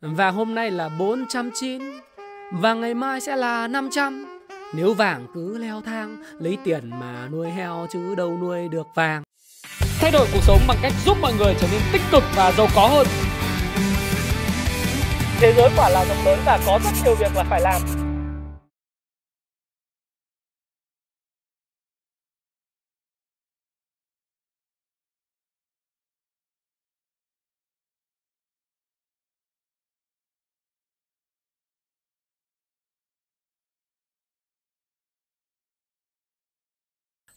Và hôm nay là 409 Và ngày mai sẽ là 500 Nếu vàng cứ leo thang Lấy tiền mà nuôi heo chứ đâu nuôi được vàng. Thay đổi cuộc sống bằng cách giúp mọi người trở nên tích cực và giàu có hơn. Thế giới quả là rộng lớn và có rất nhiều việc là phải làm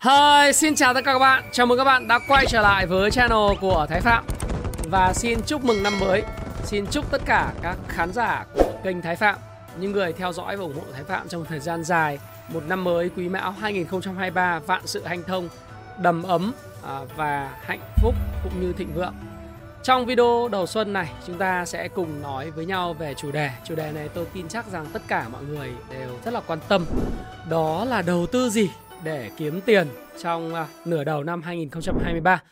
Hi, xin chào tất cả các bạn. Chào mừng các bạn đã quay trở lại với channel của Thái Phạm và xin chúc mừng năm mới. Xin chúc tất cả các khán giả của kênh Thái Phạm, những người theo dõi và ủng hộ Thái Phạm trong thời gian dài, một năm mới Quý Mão 2023 vạn sự hanh thông, đầm ấm à, và hạnh phúc cũng như thịnh vượng. Trong video đầu xuân này, chúng ta sẽ cùng nói với nhau về chủ đề. Chủ đề này tôi tin chắc rằng tất cả mọi người đều rất là quan tâm. Đó là đầu tư gì để kiếm tiền trong à, nửa đầu năm 2023.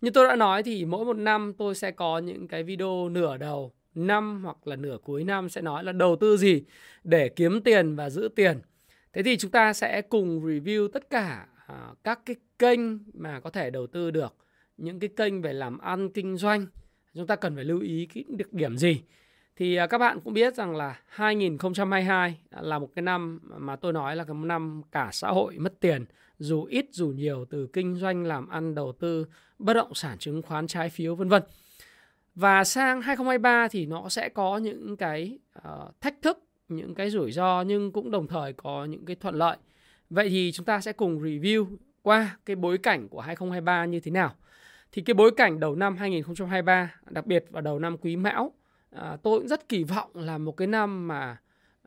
Như tôi đã nói thì mỗi một năm tôi sẽ có những cái video nửa đầu năm hoặc là nửa cuối năm sẽ nói là đầu tư gì để kiếm tiền và giữ tiền. Thế thì chúng ta sẽ cùng review tất cả à, các cái kênh mà có thể đầu tư được, những cái kênh về làm ăn kinh doanh. Chúng ta cần phải lưu ý cái được điểm gì thì à, các bạn cũng biết rằng là 2022 à, là một cái năm mà tôi nói là cái năm cả xã hội mất tiền dù ít dù nhiều từ kinh doanh làm ăn đầu tư bất động sản chứng khoán trái phiếu vân vân. Và sang 2023 thì nó sẽ có những cái uh, thách thức những cái rủi ro nhưng cũng đồng thời có những cái thuận lợi. Vậy thì chúng ta sẽ cùng review qua cái bối cảnh của 2023 như thế nào. Thì cái bối cảnh đầu năm 2023 đặc biệt vào đầu năm quý mão à, tôi cũng rất kỳ vọng là một cái năm mà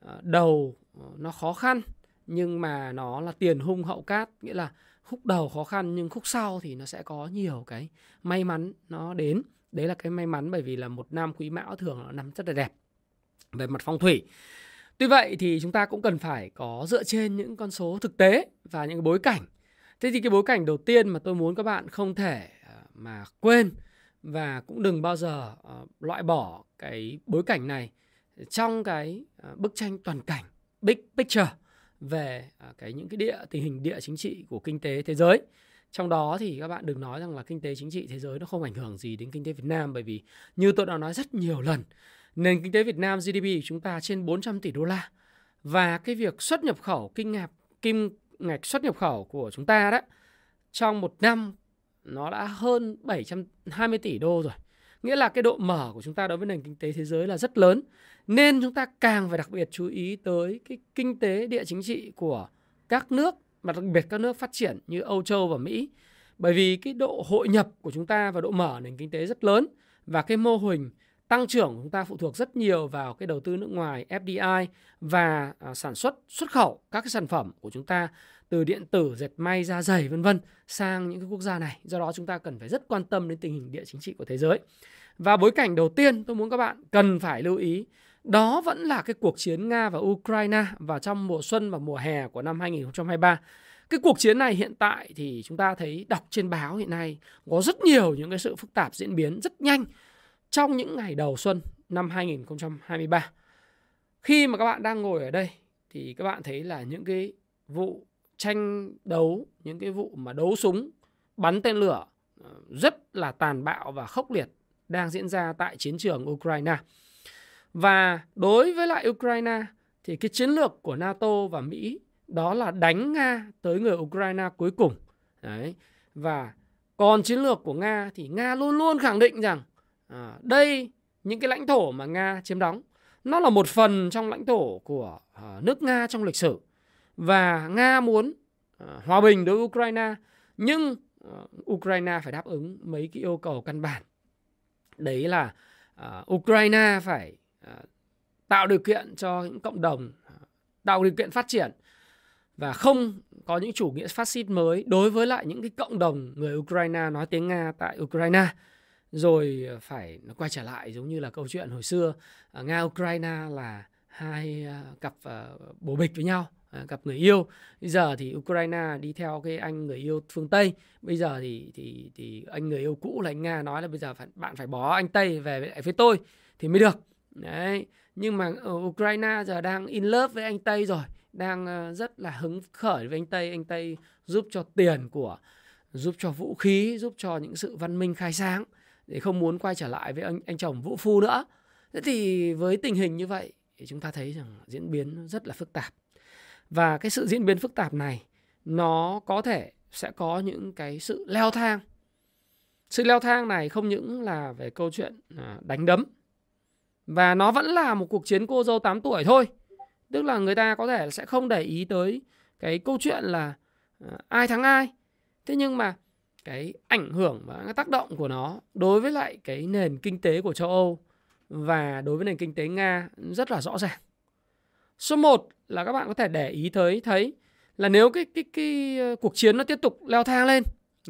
à, đầu ờ, nó khó khăn nhưng mà nó là tiền hung hậu cát. Nghĩa là khúc đầu khó khăn nhưng khúc sau thì nó sẽ có nhiều cái may mắn nó đến. Đấy là cái may mắn bởi vì là một năm quý mão thường là năm rất là đẹp về mặt phong thủy. Tuy vậy thì chúng ta cũng cần phải có dựa trên những con số thực tế và những cái bối cảnh. Thế thì cái bối cảnh đầu tiên mà tôi muốn các bạn không thể à, mà quên và cũng đừng bao giờ uh, loại bỏ cái bối cảnh này trong cái uh, bức tranh toàn cảnh big picture về uh, cái những cái địa tình hình địa chính trị của kinh tế thế giới. Trong đó thì các bạn đừng nói rằng là kinh tế chính trị thế giới nó không ảnh hưởng gì đến kinh tế Việt Nam bởi vì như tôi đã nói rất nhiều lần nền kinh tế Việt Nam GDP của chúng ta trên 400 tỷ đô la. Và cái việc xuất nhập khẩu kinh ngạch kim ngạch xuất nhập khẩu của chúng ta đó trong một năm nó đã hơn 720 tỷ đô rồi. Nghĩa là cái độ mở của chúng ta đối với nền kinh tế thế giới là rất lớn. Nên chúng ta càng phải đặc biệt chú ý tới cái kinh tế địa chính trị của các nước, mà đặc biệt các nước phát triển như Âu Châu và Mỹ. Bởi vì cái độ hội nhập của chúng ta và độ mở nền kinh tế rất lớn và cái mô hình tăng trưởng của chúng ta phụ thuộc rất nhiều vào cái đầu tư nước ngoài FDI và à, sản xuất xuất khẩu các cái sản phẩm của chúng ta từ điện tử, dệt may, da giày vân vân sang những cái quốc gia này. Do đó chúng ta cần phải rất quan tâm đến tình hình địa chính trị của thế giới. Và bối cảnh đầu tiên tôi muốn các bạn cần phải lưu ý đó vẫn là cái cuộc chiến Nga và Ukraine và trong mùa xuân và mùa hè của năm 2023. Cái cuộc chiến này hiện tại thì chúng ta thấy đọc trên báo hiện nay có rất nhiều những cái sự phức tạp diễn biến rất nhanh trong những ngày đầu xuân năm 2023. Khi mà các bạn đang ngồi ở đây thì các bạn thấy là những cái vụ tranh đấu những cái vụ mà đấu súng bắn tên lửa ờ, rất là tàn bạo và khốc liệt đang diễn ra tại chiến trường Ukraine. Và đối với lại Ukraine thì cái chiến lược của NATO và Mỹ đó là đánh Nga tới người Ukraine cuối cùng. Đấy. Và còn chiến lược của Nga thì Nga luôn luôn khẳng định rằng à, đây những cái lãnh thổ mà Nga chiếm đóng nó là một phần trong lãnh thổ của à, nước Nga trong lịch sử và Nga muốn ờ, hòa bình đối với Ukraine, nhưng ờ, Ukraine phải đáp ứng mấy cái yêu cầu căn bản. Đấy là ờ, Ukraine phải tạo điều kiện cho những cộng đồng tạo điều kiện phát triển và không có những chủ nghĩa phát xít mới đối với lại những cái cộng đồng người Ukraine nói tiếng Nga tại Ukraine. Rồi phải nó quay trở lại giống như là câu chuyện hồi xưa Nga Ukraine là hai cặp bổ bồ bịch với nhau. À, gặp người yêu bây giờ thì Ukraine đi theo cái anh người yêu phương Tây bây giờ thì thì thì anh người yêu cũ là anh Nga nói là bây giờ phải, bạn phải bỏ anh Tây về lại với tôi thì mới được Đấy, nhưng mà ở Ukraine giờ đang in love với anh Tây rồi, đang ờ, rất là hứng khởi với anh Tây, anh Tây giúp cho tiền của giúp cho vũ khí, giúp cho những sự văn minh khai sáng để không muốn quay trở lại với anh anh chồng vũ phu nữa. Thế thì với tình hình như vậy thì chúng ta thấy rằng diễn biến rất là phức tạp. Và cái sự diễn biến phức tạp này, nó có thể sẽ có những cái sự leo thang. Sự leo thang này không những là về câu chuyện à, đánh đấm, và nó vẫn là một cuộc chiến cô dâu 8 tuổi thôi. Tức là người ta có thể sẽ không để ý tới cái câu chuyện là à, ai thắng ai. Thế nhưng mà cái ảnh hưởng và cái tác động của nó đối với lại cái nền kinh tế của châu Âu và đối với nền kinh tế Nga rất là rõ ràng. Số 1 là các bạn có thể để ý tới thấy là nếu cái cái cái ờ, cuộc chiến nó tiếp tục leo thang lên,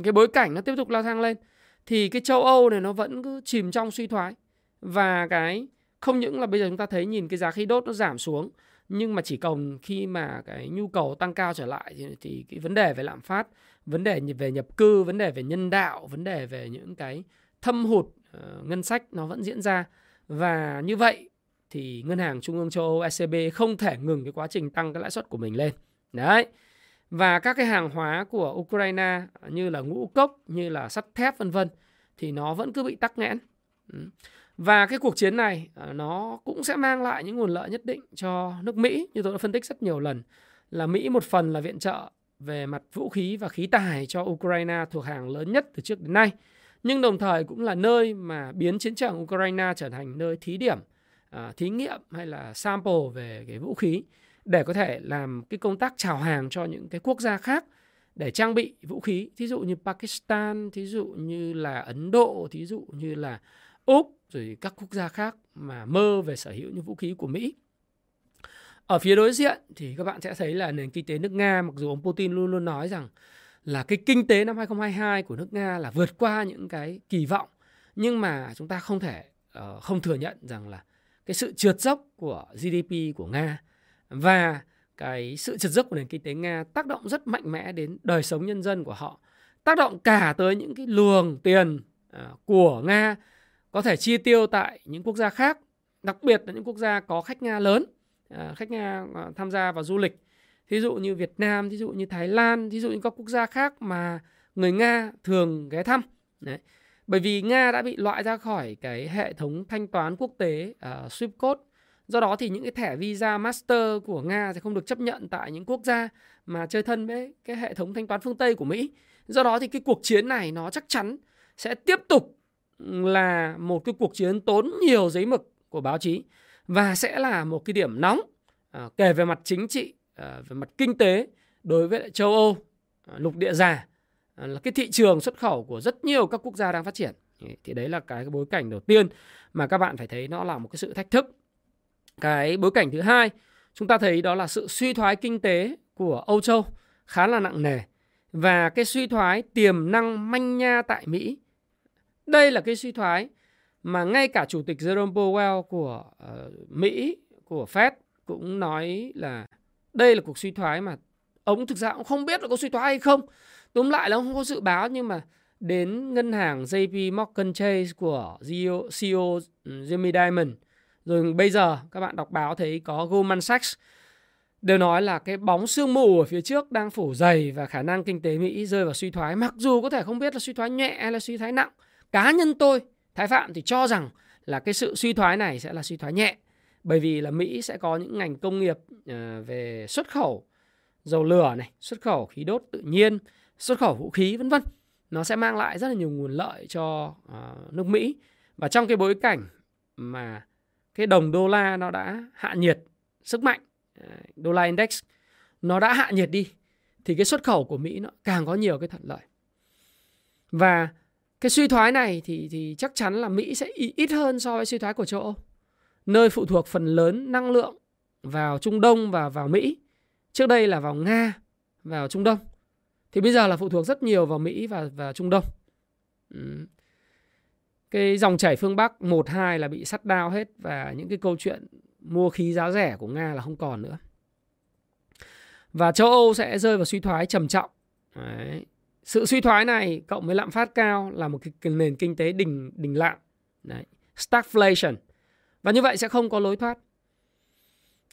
cái bối cảnh nó tiếp tục leo thang lên thì cái châu Âu này nó vẫn cứ chìm trong suy thoái. Và cái không những là bây giờ chúng ta thấy nhìn cái giá khí đốt nó giảm xuống nhưng mà chỉ còn khi mà cái nhu cầu tăng cao trở lại thì, thì cái vấn đề về lạm phát, vấn đề về nhập cư, vấn đề về nhân đạo, vấn đề về những cái thâm hụt uh, ngân sách nó vẫn diễn ra. Và như vậy thì ngân hàng trung ương châu Âu ECB không thể ngừng cái quá trình tăng cái lãi suất của mình lên. Đấy. Và các cái hàng hóa của Ukraine như là ngũ cốc, như là sắt thép vân vân thì nó vẫn cứ bị tắc nghẽn. Ừ. Và cái cuộc chiến này à, nó cũng sẽ mang lại những nguồn lợi nhất định cho nước Mỹ như tôi đã phân tích rất nhiều lần là Mỹ một phần là viện trợ về mặt vũ khí và khí tài cho Ukraine thuộc hàng lớn nhất từ trước đến nay nhưng đồng thời cũng là nơi mà biến chiến trường Ukraine trở thành nơi thí điểm, à, thí nghiệm hay là sample về cái vũ khí để có thể làm cái công tác chào hàng cho những cái quốc gia khác để trang bị vũ khí, thí dụ như Pakistan, thí dụ như là Ấn Độ, thí dụ như là Úc rồi các quốc gia khác mà mơ về sở hữu những vũ khí của Mỹ. Ở phía đối diện thì các bạn sẽ thấy là nền kinh tế nước Nga mặc dù ông Putin luôn luôn nói rằng là cái kinh tế năm 2022 của nước Nga là vượt qua những cái kỳ vọng nhưng mà chúng ta không thể uh, không thừa nhận rằng là cái sự trượt dốc của GDP của Nga và cái sự trượt dốc của nền kinh tế Nga tác động rất mạnh mẽ đến đời sống nhân dân của họ tác động cả tới những cái luồng tiền à, của Nga có thể chi tiêu tại những quốc gia khác đặc biệt là những quốc gia có khách Nga lớn à, khách Nga à, tham gia vào du lịch thí dụ như Việt Nam, thí dụ như Thái Lan, thí dụ như các quốc gia khác mà người Nga thường ghé thăm. Đấy. Bởi vì Nga đã bị loại ra khỏi cái hệ thống thanh toán quốc tế uh, SWIFT code. Do đó thì những cái thẻ visa master của Nga sẽ không được chấp nhận tại những quốc gia mà chơi thân với cái hệ thống thanh toán phương Tây của Mỹ. Do đó thì cái cuộc chiến này nó chắc chắn sẽ tiếp tục là một cái cuộc chiến tốn nhiều giấy mực của báo chí và sẽ là một cái điểm nóng uh, kể về mặt chính trị À, về mặt kinh tế đối với châu Âu à, lục địa già Ờ, là cái thị trường xuất khẩu của rất nhiều các quốc gia đang phát triển. Thì đấy là cái bối cảnh đầu tiên mà các bạn phải thấy nó là một cái sự thách thức. Cái bối cảnh thứ hai chúng ta thấy đó là sự suy thoái kinh tế của Âu Châu khá là nặng nề. Và cái suy thoái tiềm năng manh nha tại Mỹ đây là cái suy thoái mà ngay cả chủ tịch Jerome Powell của uh, Mỹ của Fed cũng nói là đây là cuộc suy thoái mà ông thực ra cũng không biết là có suy thoái hay không túm lại là ông không có dự báo nhưng mà đến ngân hàng JP Morgan Chase của CEO, ừ, Jimmy Diamond. Rồi bây giờ các bạn đọc báo thấy có Goldman Sachs đều nói là cái bóng sương mù ở phía trước đang phủ dày và khả năng kinh tế Mỹ rơi vào suy thoái mặc dù có thể không biết là suy thoái nhẹ hay là suy thoái nặng cá nhân tôi Thái Phạm thì cho rằng là cái sự suy thoái này sẽ là suy thoái nhẹ bởi vì là Mỹ sẽ có những ngành công nghiệp ờ, về xuất khẩu dầu lửa này, xuất khẩu khí đốt tự nhiên, xuất khẩu vũ khí vân vân. Nó sẽ mang lại rất là nhiều nguồn lợi cho uh, nước Mỹ. Và trong cái bối cảnh mà cái đồng đô la nó đã hạ nhiệt sức mạnh, ờ, đô la index nó đã hạ nhiệt đi thì cái xuất khẩu của Mỹ nó càng có nhiều cái thuận lợi. Và cái suy thoái này thì thì chắc chắn là Mỹ sẽ ít hơn so với suy thoái của châu Âu nơi phụ thuộc phần lớn năng lượng vào Trung Đông và vào Mỹ. Trước đây là vào Nga, vào Trung Đông. Thì bây giờ là phụ thuộc rất nhiều vào Mỹ và và Trung Đông. Ừ. Cái dòng chảy phương Bắc 1 2 là bị sắt đao hết và những cái câu chuyện mua khí giá rẻ của Nga là không còn nữa. Và châu Âu sẽ rơi vào suy thoái trầm trọng. Đấy. Sự suy thoái này cộng với lạm phát cao là một cái nền kinh tế đình đình lạm. Đấy. Stagflation Và như vậy sẽ không có lối thoát.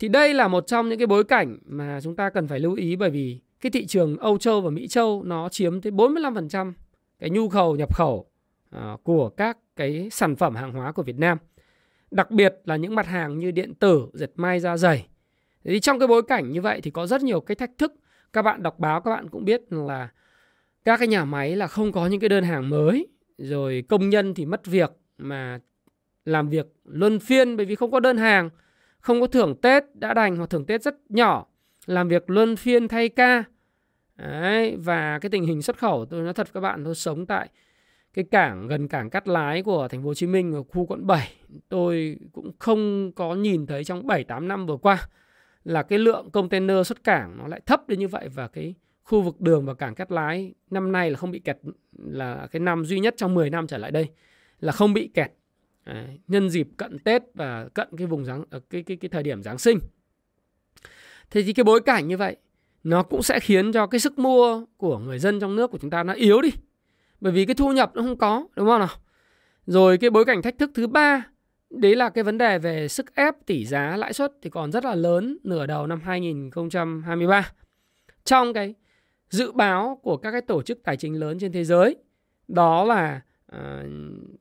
Thì đây là một trong những cái bối cảnh mà chúng ta cần phải lưu ý bởi vì cái thị trường Âu Châu và Mỹ Châu nó chiếm tới 45% cái nhu cầu nhập khẩu à, của các cái sản phẩm hàng hóa của Việt Nam. Đặc biệt là những mặt hàng như điện tử, dệt may, da dày. Thì trong cái bối cảnh như vậy thì có rất nhiều cái thách thức. Các bạn đọc báo các bạn cũng biết là các cái nhà máy là không có những cái đơn hàng mới, rồi công nhân thì mất việc mà làm việc luân phiên bởi vì không có đơn hàng, không có thưởng Tết đã đành hoặc thưởng Tết rất nhỏ, làm việc luân phiên thay ca. Đấy, và cái tình hình xuất khẩu tôi nói thật các bạn tôi sống tại cái cảng gần cảng Cát Lái của thành phố Hồ Chí Minh ở khu quận 7 tôi cũng không có nhìn thấy trong 7 8 năm vừa qua là cái lượng container xuất cảng nó lại thấp đến như vậy và cái khu vực đường và cảng Cát Lái năm nay là không bị kẹt là cái năm duy nhất trong 10 năm trở lại đây là không bị kẹt. Đấy, nhân dịp cận Tết và cận cái vùng giáng ờ, cái cái cái thời điểm Giáng sinh. Thế thì cái bối cảnh như vậy nó cũng sẽ khiến cho cái sức mua của người dân trong nước của chúng ta nó yếu đi. Bởi vì cái thu nhập nó không có, đúng không nào? Rồi cái bối cảnh thách thức thứ ba đấy là cái vấn đề về sức ép tỷ giá lãi suất thì còn rất là lớn nửa đầu năm 2023. Trong cái dự báo của các cái tổ chức tài chính lớn trên thế giới đó là uh,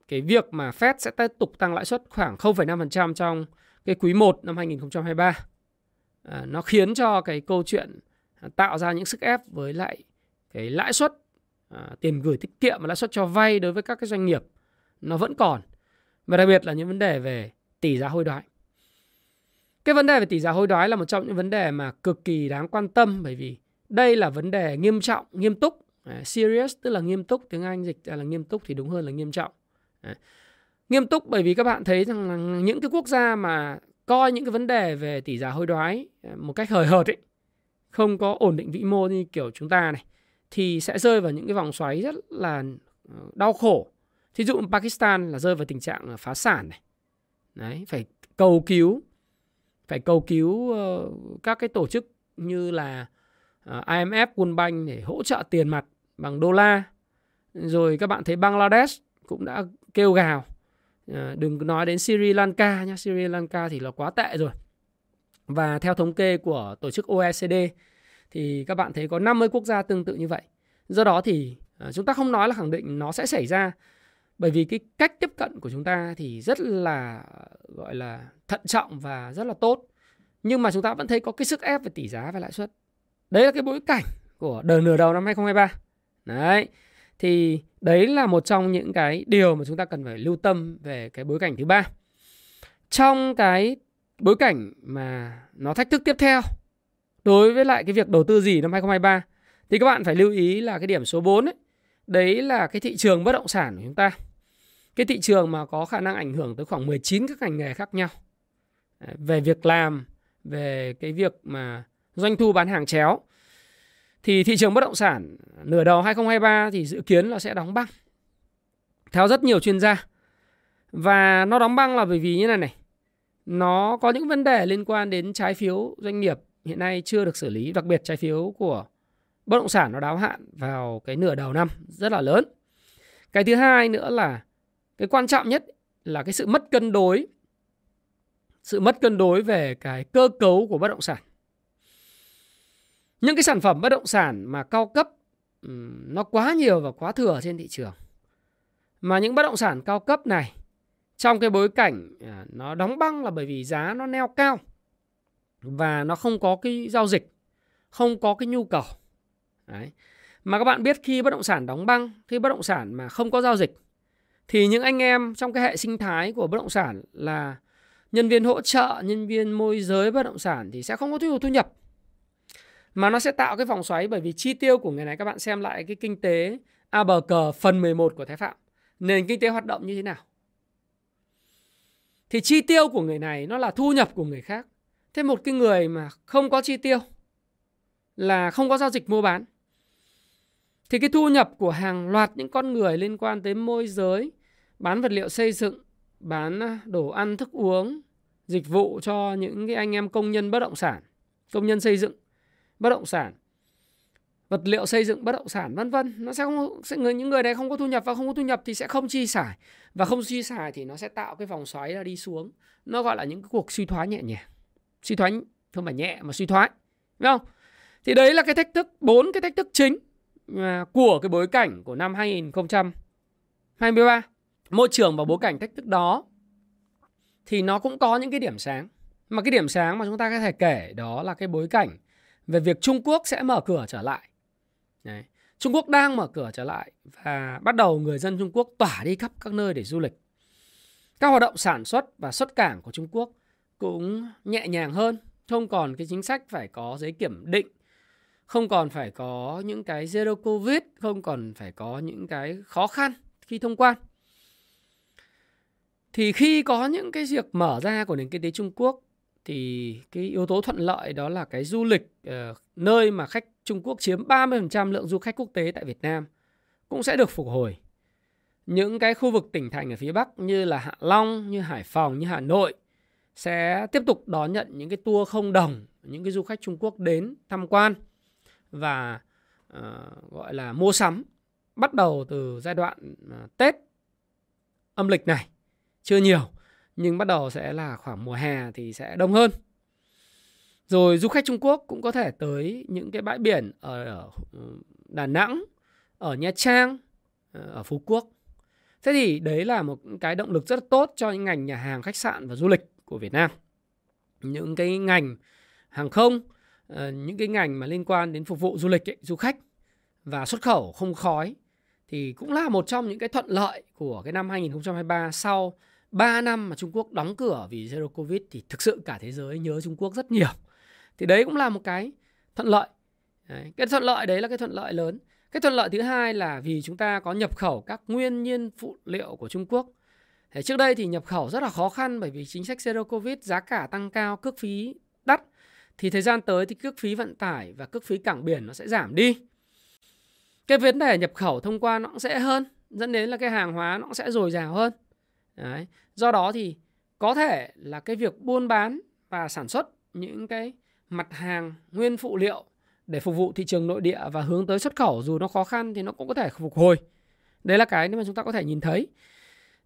cái việc mà Fed sẽ tiếp tục tăng lãi suất khoảng 0,5% trong cái quý 1 năm 2023. Uh, à, nó khiến cho cái câu chuyện tạo ra những sức ép với lại cái lãi suất à, tiền gửi tiết kiệm và lãi suất cho vay đối với các cái doanh nghiệp nó vẫn còn và đặc biệt là những vấn đề về tỷ giá hối đoái. Cái vấn đề về tỷ giá hối đoái là một trong những vấn đề mà cực kỳ đáng quan tâm bởi vì đây là vấn đề nghiêm trọng, nghiêm túc. À, serious tức là nghiêm túc, tiếng Anh dịch ra là nghiêm túc thì đúng hơn là nghiêm trọng. À, nghiêm túc bởi vì các bạn thấy rằng là những cái quốc gia mà coi những cái vấn đề về tỷ giá hối đoái à, một cách hời hợt ấy, không có ổn định vĩ mô như kiểu chúng ta này thì sẽ rơi vào những cái vòng xoáy rất là ờ, đau khổ. Thí dụ Pakistan là rơi vào tình trạng phá sản này. Đấy, phải cầu cứu phải cầu cứu ờ, các cái tổ chức như là ờ, IMF, World Bank để hỗ trợ tiền mặt bằng đô la. Rồi các bạn thấy Bangladesh cũng đã kêu gào đừng nói đến Sri Lanka nhé, Sri Lanka thì là quá tệ rồi. Và theo thống kê của tổ chức OECD thì các bạn thấy có 50 quốc gia tương tự như vậy. Do đó thì à, chúng ta không nói là khẳng định nó sẽ xảy ra, bởi vì cái cách tiếp cận của chúng ta thì rất là, gọi là, thận trọng và rất là tốt. Nhưng mà chúng ta vẫn thấy có cái sức ép về tỷ giá và lãi suất. Đấy là cái bối cảnh của đời nửa đầu năm 2023 đấy, thì đấy là một trong những cái điều mà chúng ta cần phải lưu tâm về cái bối cảnh thứ ba. Trong cái bối cảnh mà nó thách thức tiếp theo đối với lại cái việc đầu tư gì năm 2023 thì các bạn phải lưu ý là cái điểm số 4 ấy, đấy là cái thị trường bất động sản của chúng ta. Cái thị trường mà có khả năng ảnh hưởng tới khoảng 19 các ngành nghề khác nhau. Về việc làm về cái việc mà doanh thu bán hàng chéo. Thì thị trường bất động sản nửa đầu 2023 thì dự kiến là sẽ đóng băng theo rất nhiều chuyên gia. Và nó đóng băng là bởi vì như này này nó có những vấn đề liên quan đến trái phiếu doanh nghiệp hiện nay chưa được xử lý, đặc biệt trái phiếu của bất động sản nó đáo hạn vào cái nửa đầu năm, rất là lớn. Cái thứ hai nữa là cái quan trọng nhất là cái sự mất cân đối, sự mất cân đối về cái cơ cấu của bất động sản. Những cái sản phẩm bất động sản mà cao cấp nó quá nhiều và quá thừa trên thị trường, mà những bất động sản cao cấp này trong cái bối cảnh à, nó đóng băng là bởi vì giá nó neo cao và nó không có cái giao dịch không có cái nhu cầu Đấy. mà các bạn biết khi bất động sản đóng băng khi bất động sản mà không có giao dịch thì những anh em trong cái hệ sinh thái của bất động sản là nhân viên hỗ trợ, nhân viên môi giới bất động sản thì sẽ không có thu thu nhập. Mà nó sẽ tạo cái vòng xoáy bởi vì chi tiêu của người này các bạn xem lại cái kinh tế A bờ cờ phần 11 của Thái Phạm. Nền kinh tế hoạt động như thế nào? Thì chi tiêu của người này nó là thu nhập của người khác. Thế một cái người mà không có chi tiêu là không có giao dịch mua bán. Thì cái thu nhập của hàng loạt những con người liên quan tới môi giới, bán vật liệu xây dựng, bán đồ ăn thức uống, dịch vụ cho những cái anh em công nhân bất động sản, công nhân xây dựng, bất động sản vật liệu xây dựng, bất động sản, vân vân. Nó sẽ không, sẽ người, những người này không có thu nhập và không có thu nhập thì sẽ không chi xài. Và không chi xài thì nó sẽ tạo cái vòng xoáy là đi xuống. Nó gọi là những cái cuộc suy thoái nhẹ nhàng. Suy thoái, không phải nhẹ mà suy thoái. Đúng không? Thì đấy là cái thách thức, bốn cái thách thức chính à, của cái bối cảnh của năm 2023 môi trường và bối cảnh thách thức đó thì nó cũng có những cái điểm sáng. Mà cái điểm sáng mà chúng ta có thể kể đó là cái bối cảnh về việc Trung Quốc sẽ mở cửa trở lại. Đấy. Trung Quốc đang mở cửa trở lại và bắt đầu người dân Trung Quốc tỏa đi khắp các nơi để du lịch. Các hoạt động sản xuất và xuất cảng của Trung Quốc cũng nhẹ nhàng hơn, không còn cái chính sách phải có giấy kiểm định, không còn phải có những cái zero covid, không còn phải có những cái khó khăn khi thông quan. Thì khi có những cái việc mở ra của nền kinh tế Trung Quốc thì cái yếu tố thuận lợi đó là cái du lịch uh, nơi mà khách Trung Quốc chiếm 30% lượng du khách quốc tế tại Việt Nam cũng sẽ được phục hồi. Những cái khu vực tỉnh thành ở phía Bắc như là Hạ Long, như Hải Phòng, như Hà Nội sẽ tiếp tục đón nhận những cái tour không đồng, những cái du khách Trung Quốc đến tham quan và uh, gọi là mua sắm bắt đầu từ giai đoạn uh, Tết âm lịch này chưa nhiều nhưng bắt đầu sẽ là khoảng mùa hè thì sẽ đông hơn. Rồi du khách Trung Quốc cũng có thể tới những cái bãi biển ở, ở ừ, Đà Nẵng, ở Nha Trang, ờ, ở Phú Quốc. Thế thì đấy là một cái động lực rất tốt cho những ngành nhà hàng, khách sạn và du lịch của Việt Nam. Những cái ngành hàng không, ờ, những cái ngành mà liên quan đến phục vụ du lịch, ấy, du khách và xuất khẩu không khói thì cũng là một trong những cái thuận lợi của cái năm 2023 sau 3 năm mà Trung Quốc đóng cửa vì Zero Covid thì thực sự cả thế giới nhớ Trung Quốc rất nhiều. Thì đấy cũng là một cái thuận lợi. Đấy. Cái thuận lợi đấy là cái thuận lợi lớn. Cái thuận lợi thứ hai là vì chúng ta có nhập khẩu các nguyên nhiên phụ liệu của Trung Quốc. Thế trước đây thì nhập khẩu rất là khó khăn bởi vì chính sách Zero Covid giá cả tăng cao, cước phí đắt. Thì thời gian tới thì cước phí vận tải và cước phí cảng biển nó sẽ giảm đi. Cái vấn đề nhập khẩu thông qua nó cũng sẽ hơn, dẫn đến là cái hàng hóa nó cũng sẽ dồi dào hơn. Đấy. Do đó thì có thể là cái việc buôn bán và sản xuất những cái mặt hàng nguyên phụ liệu để phục vụ thị trường nội địa và hướng tới xuất khẩu, dù nó khó khăn thì nó cũng có thể phục hồi. Đấy là cái mà chúng ta có thể nhìn thấy.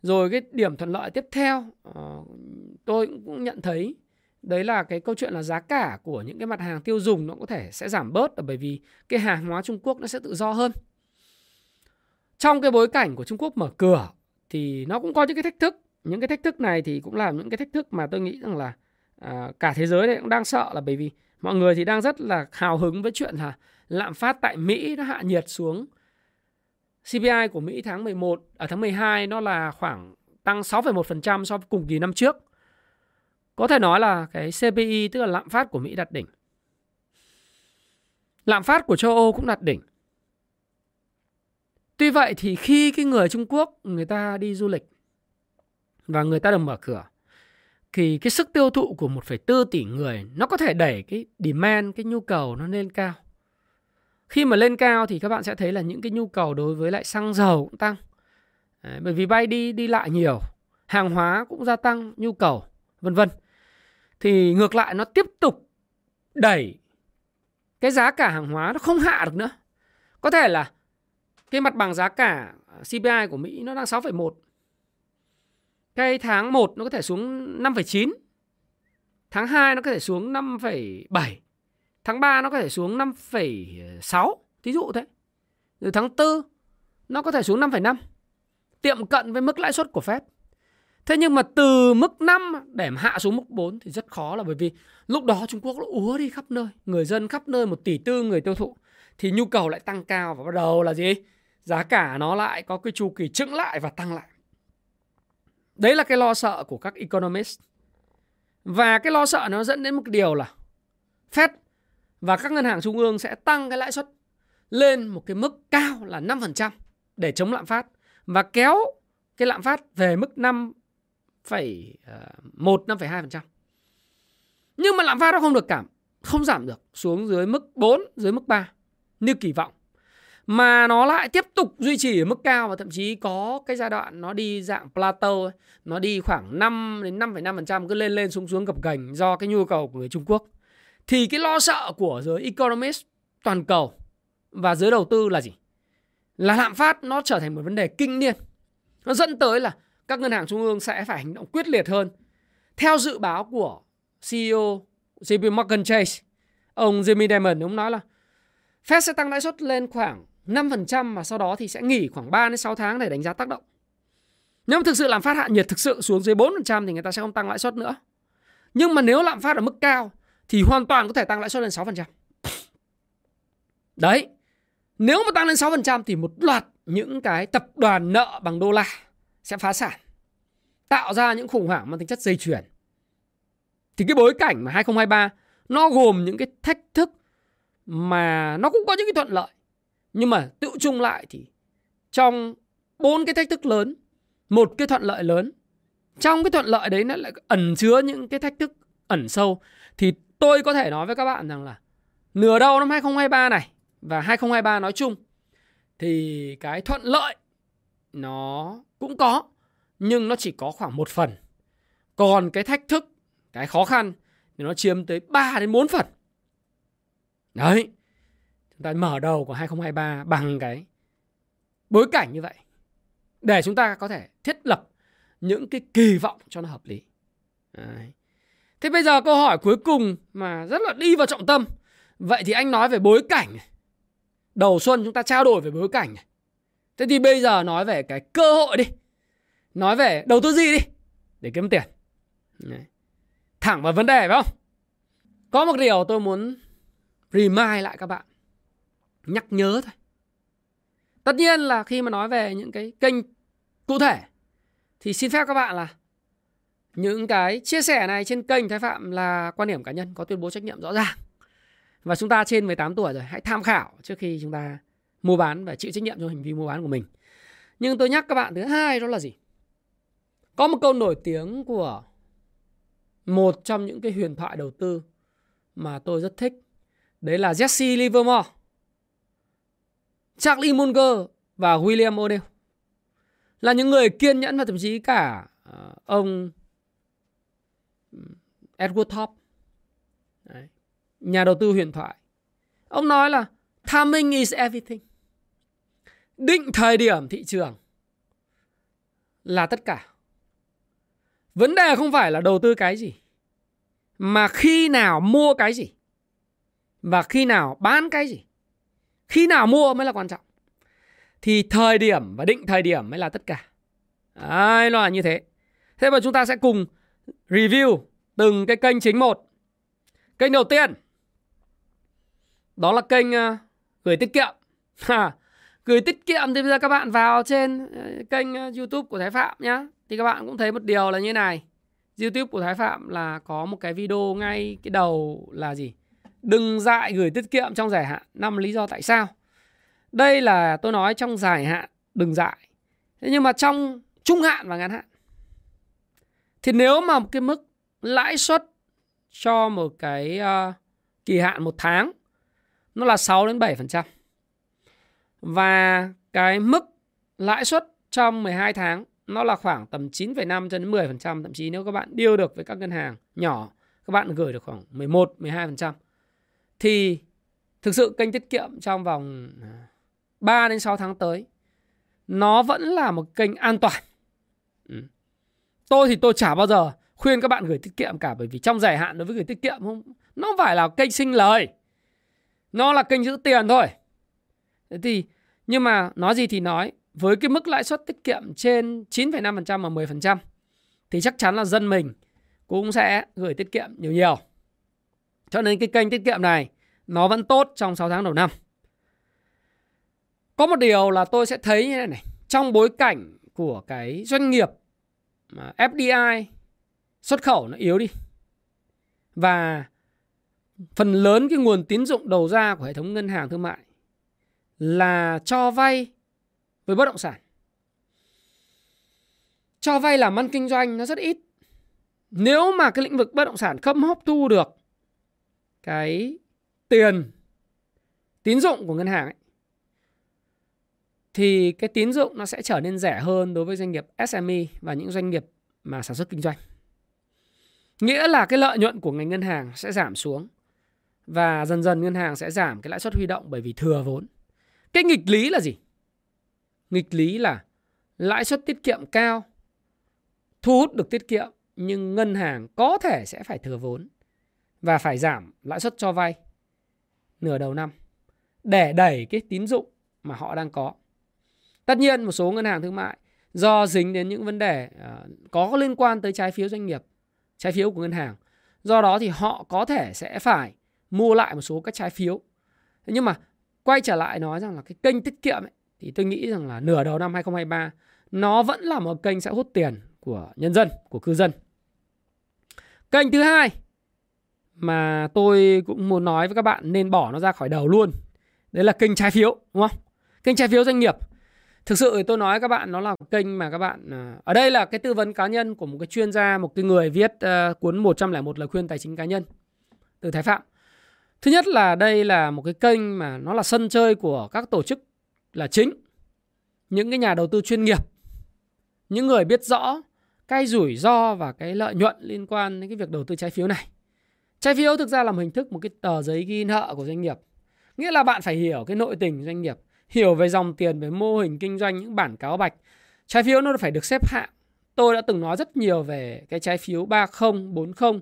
Rồi cái điểm thuận lợi tiếp theo ờ, tôi cũng nhận thấy đấy là cái câu chuyện là giá cả của những cái mặt hàng tiêu dùng nó có thể sẽ giảm bớt ờ, bởi vì cái hàng hóa Trung Quốc nó sẽ tự do hơn. Trong cái bối cảnh của Trung Quốc mở cửa thì nó cũng có những cái thách thức những cái thách thức này thì cũng là những cái thách thức mà tôi nghĩ rằng là à, cả thế giới này cũng đang sợ là bởi vì mọi người thì đang rất là hào hứng với chuyện là lạm phát tại Mỹ nó hạ nhiệt xuống CPI của Mỹ tháng 11 ở à, tháng 12 nó là khoảng tăng 6,1% so với cùng kỳ năm trước. Có thể nói là cái CPI tức là lạm phát của Mỹ đạt đỉnh. Lạm phát của châu Âu cũng đạt đỉnh. Tuy vậy thì khi cái người Trung Quốc người ta đi du lịch và người ta được mở cửa thì cái sức tiêu thụ của 1,4 tỷ người nó có thể đẩy cái demand, cái nhu cầu nó lên cao. Khi mà lên cao thì các bạn sẽ thấy là những cái nhu cầu đối với lại xăng dầu cũng tăng. Đấy, bởi vì bay đi đi lại nhiều, hàng hóa cũng gia tăng nhu cầu, vân vân. Thì ngược lại nó tiếp tục đẩy cái giá cả hàng hóa nó không hạ được nữa. Có thể là cái mặt bằng giá cả CPI của Mỹ nó đang 6,1. Cái tháng 1 nó có thể xuống 5,9. Tháng 2 nó có thể xuống 5,7. Tháng 3 nó có thể xuống 5,6. Thí dụ thế. Rồi tháng 4 nó có thể xuống 5,5. Tiệm cận với mức lãi suất của Fed. Thế nhưng mà từ mức 5 để hạ xuống mức 4 thì rất khó là bởi vì lúc đó Trung Quốc nó úa đi khắp nơi. Người dân khắp nơi một tỷ tư người tiêu thụ. Thì nhu cầu lại tăng cao và bắt đầu là gì? Giá cả nó lại có cái chu kỳ chững lại và tăng lại. Đấy là cái lo sợ của các economist. Và cái lo sợ nó dẫn đến một điều là Fed và các ngân hàng trung ương sẽ tăng cái lãi suất lên một cái mức cao là 5% để chống lạm phát và kéo cái lạm phát về mức 5,1 5,2%. Ờ, Nhưng mà lạm phát nó không được cảm, không giảm được xuống dưới mức 4, dưới mức 3 như kỳ vọng mà nó lại tiếp tục duy trì ở mức cao và thậm chí có cái giai đoạn nó đi dạng plateau nó đi khoảng 5 đến 5,5% cứ lên lên xuống xuống gập ghềnh do cái nhu cầu của người Trung Quốc thì cái lo sợ của giới economist toàn cầu và giới đầu tư là gì? Là lạm phát nó trở thành một vấn đề kinh niên. Nó dẫn tới là các ngân hàng trung ương sẽ phải hành động quyết liệt hơn. Theo dự báo của CEO JP Morgan Chase, ông Jimmy Diamond ông nói là Fed sẽ tăng lãi suất lên khoảng 5% mà sau đó thì sẽ nghỉ khoảng 3 đến 6 tháng để đánh giá tác động. Nếu mà thực sự lạm phát hạ nhiệt thực sự xuống dưới 4% thì người ta sẽ không tăng lãi suất nữa. Nhưng mà nếu lạm phát ở mức cao thì hoàn toàn có thể tăng lãi suất lên 6%. Đấy. Nếu mà tăng lên 6% thì một loạt những cái tập đoàn nợ bằng đô la sẽ phá sản. Tạo ra những khủng hoảng mang tính chất dây chuyền. Thì cái bối cảnh mà 2023 nó gồm những cái thách thức mà nó cũng có những cái thuận lợi. Nhưng mà tự chung lại thì trong bốn cái thách thức lớn, một cái thuận lợi lớn, trong cái thuận lợi đấy nó lại ẩn chứa những cái thách thức ẩn sâu thì tôi có thể nói với các bạn rằng là nửa đầu năm 2023 này và 2023 nói chung thì cái thuận lợi nó cũng có nhưng nó chỉ có khoảng một phần. Còn cái thách thức, cái khó khăn thì nó chiếm tới 3 đến 4 phần. Đấy. Chúng ta mở đầu của 2023 bằng cái bối cảnh như vậy. Để chúng ta có thể thiết lập những cái kỳ vọng cho nó hợp lý. Đấy. Thế bây giờ câu hỏi cuối cùng mà rất là đi vào trọng tâm. Vậy thì anh nói về bối cảnh Đầu xuân chúng ta trao đổi về bối cảnh Thế thì bây giờ nói về cái cơ hội đi. Nói về đầu tư gì đi để kiếm tiền. Đấy. Thẳng vào vấn đề phải không? Có một điều tôi muốn remind lại các bạn. Nhắc nhớ thôi. Tất nhiên là khi mà nói về những cái kênh cụ thể thì xin phép các bạn là những cái chia sẻ này trên kênh Thái Phạm là quan điểm cá nhân có tuyên bố trách nhiệm rõ ràng. Và chúng ta trên 18 tuổi rồi, hãy tham khảo trước khi chúng ta mua bán và chịu trách nhiệm cho hành vi mua bán của mình. Nhưng tôi nhắc các bạn thứ hai đó là gì? Có một câu nổi tiếng của một trong những cái huyền thoại đầu tư mà tôi rất thích. Đấy là Jesse Livermore, Charlie Munger và William O'Neill. Là những người kiên nhẫn và thậm chí cả ờ, ông Edward Thorpe. Đấy. Nhà đầu tư huyền thoại. Ông nói là timing is everything. Định thời điểm thị trường là tất cả. Vấn đề không phải là đầu tư cái gì, mà khi nào mua cái gì và khi nào bán cái gì. Khi nào mua mới là quan trọng. Thì thời điểm và định thời điểm mới là tất cả. Đấy, nó là như thế. Thế mà chúng ta sẽ cùng review từng cái kênh chính một. Kênh đầu tiên đó là kênh uh, gửi tiết kiệm. gửi tiết kiệm thì bây giờ các bạn vào trên ờ, kênh ờ, YouTube của Thái Phạm nhá. Thì các bạn cũng thấy một điều là như này. YouTube của Thái Phạm là có một cái video ngay cái đầu là gì? Đừng dại gửi tiết kiệm trong dài hạn. năm lý do tại sao? Đây là tôi nói trong dài hạn đừng dại. Thế nhưng mà trong trung hạn và ngắn hạn thì nếu mà một cái mức lãi suất cho một cái uh, kỳ hạn một tháng nó là 6 đến 7%. Và cái mức lãi suất trong 12 tháng nó là khoảng tầm 9,5 cho đến 10%, thậm chí nếu các bạn điêu được với các ngân hàng nhỏ, các bạn gửi được khoảng 11, 12% thì thực sự kênh tiết kiệm trong vòng à, 3 đến 6 tháng tới nó vẫn là một kênh an toàn. Ừ. Tôi thì tôi chả bao giờ khuyên các bạn gửi tiết kiệm cả bởi vì trong dài hạn đối với gửi tiết kiệm không nó không phải là kênh sinh lời. Nó là kênh giữ tiền thôi. Thế thì nhưng mà nói gì thì nói, với cái mức lãi suất tiết kiệm trên 9,5% và 10% thì chắc chắn là dân mình cũng sẽ gửi tiết kiệm nhiều nhiều. Cho nên cái kênh tiết kiệm này nó vẫn tốt trong 6 tháng đầu năm. Có một điều là tôi sẽ thấy như thế này, trong bối cảnh của cái doanh nghiệp mà FDI xuất khẩu nó yếu đi và phần lớn cái nguồn tín dụng đầu ra của hệ thống ngân hàng thương mại là cho vay với bất động sản. Cho vay làm ăn kinh doanh nó rất ít. Nếu mà cái lĩnh vực bất động sản không hấp thu được cái tiền tín dụng của ngân hàng ấy, thì cái tín dụng nó sẽ trở nên rẻ hơn đối với doanh nghiệp SME và những doanh nghiệp mà sản xuất kinh doanh. Nghĩa là cái lợi nhuận của ngành ngân hàng sẽ giảm xuống và dần dần ngân hàng sẽ giảm cái lãi suất huy động bởi vì thừa vốn. cái nghịch lý là gì nghịch lý là lãi suất tiết kiệm cao thu hút được tiết kiệm nhưng ngân hàng có thể sẽ phải thừa vốn và phải giảm lãi suất cho vay nửa đầu năm để đẩy cái tín dụng mà họ đang có. Tất nhiên một số ngân hàng thương mại do dính đến những vấn đề ờ, có liên quan tới trái phiếu doanh nghiệp, trái phiếu của ngân hàng. Do đó thì họ có thể sẽ phải mua lại một số các trái phiếu. Nhưng mà quay trở lại nói rằng là cái kênh tiết kiệm ấy, thì tôi nghĩ rằng là nửa đầu năm 2023 nó vẫn là một kênh sẽ hút tiền của nhân dân, của cư dân. Kênh thứ hai mà tôi cũng muốn nói với các bạn nên bỏ nó ra khỏi đầu luôn. Đấy là kênh trái phiếu, đúng không? Kênh trái phiếu doanh nghiệp. Thực sự tôi nói các bạn nó là một kênh mà các bạn à, ở đây là cái tư vấn cá nhân của một cái chuyên gia, một cái người viết uh, cuốn 101 lời khuyên tài chính cá nhân từ Thái Phạm. Thứ nhất là đây là một cái kênh mà nó là sân chơi của các tổ chức là chính. Những cái nhà đầu tư chuyên nghiệp. Những người biết rõ cái rủi ro và cái lợi nhuận liên quan đến cái việc đầu tư trái phiếu này. Trái phiếu thực ra là một hình thức một cái tờ giấy ghi nợ của doanh nghiệp. Nghĩa là bạn phải hiểu cái nội tình doanh nghiệp, hiểu về dòng tiền, về mô hình kinh doanh, những bản cáo bạch. Trái phiếu nó phải được xếp hạng. Tôi đã từng nói rất nhiều về cái trái phiếu 30, 40,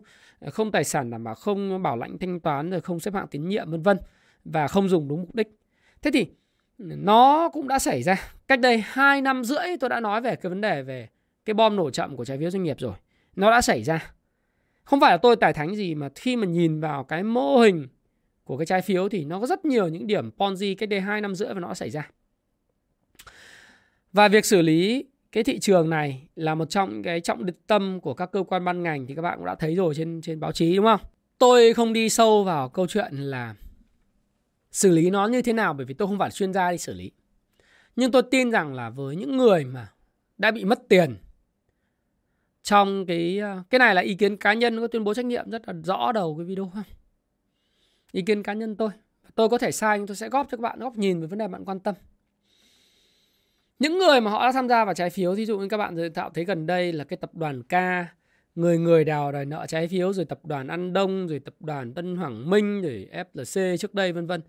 không tài sản đảm bảo, không bảo lãnh thanh toán, rồi không xếp hạng tín nhiệm vân vân và không dùng đúng mục đích. Thế thì nó cũng đã xảy ra. Cách đây 2 năm rưỡi tôi đã nói về cái vấn đề về cái bom nổ chậm của trái phiếu doanh nghiệp rồi. Nó đã xảy ra. Không phải là tôi tài thánh gì mà khi mà nhìn vào cái mô hình của cái trái phiếu thì nó có rất nhiều những điểm Ponzi cách đây 2 năm rưỡi và nó đã xảy ra. Và việc xử lý cái thị trường này là một trong cái trọng tâm của các cơ quan ban ngành thì các bạn cũng đã thấy rồi trên trên báo chí, đúng không? Tôi không đi sâu vào câu chuyện là xử lý nó như thế nào, bởi vì tôi không phải chuyên gia đi xử lý. Nhưng tôi tin rằng là với những người mà đã bị mất tiền trong cái ờ, cái này là ý kiến cá nhân có tuyên bố trách nhiệm rất là rõ đầu cái video không? Ý kiến cá nhân tôi. Tôi có thể sai nhưng tôi sẽ góp cho các bạn góc nhìn về vấn đề bạn quan tâm. Những người mà họ đã tham gia vào trái phiếu, ví dụ như các bạn dự tạo thấy gần đây là cái tập đoàn K, người người đào đòi nợ trái phiếu, rồi tập đoàn An Đông, rồi tập đoàn Tân Hoàng Minh, rồi FLC trước đây vân vân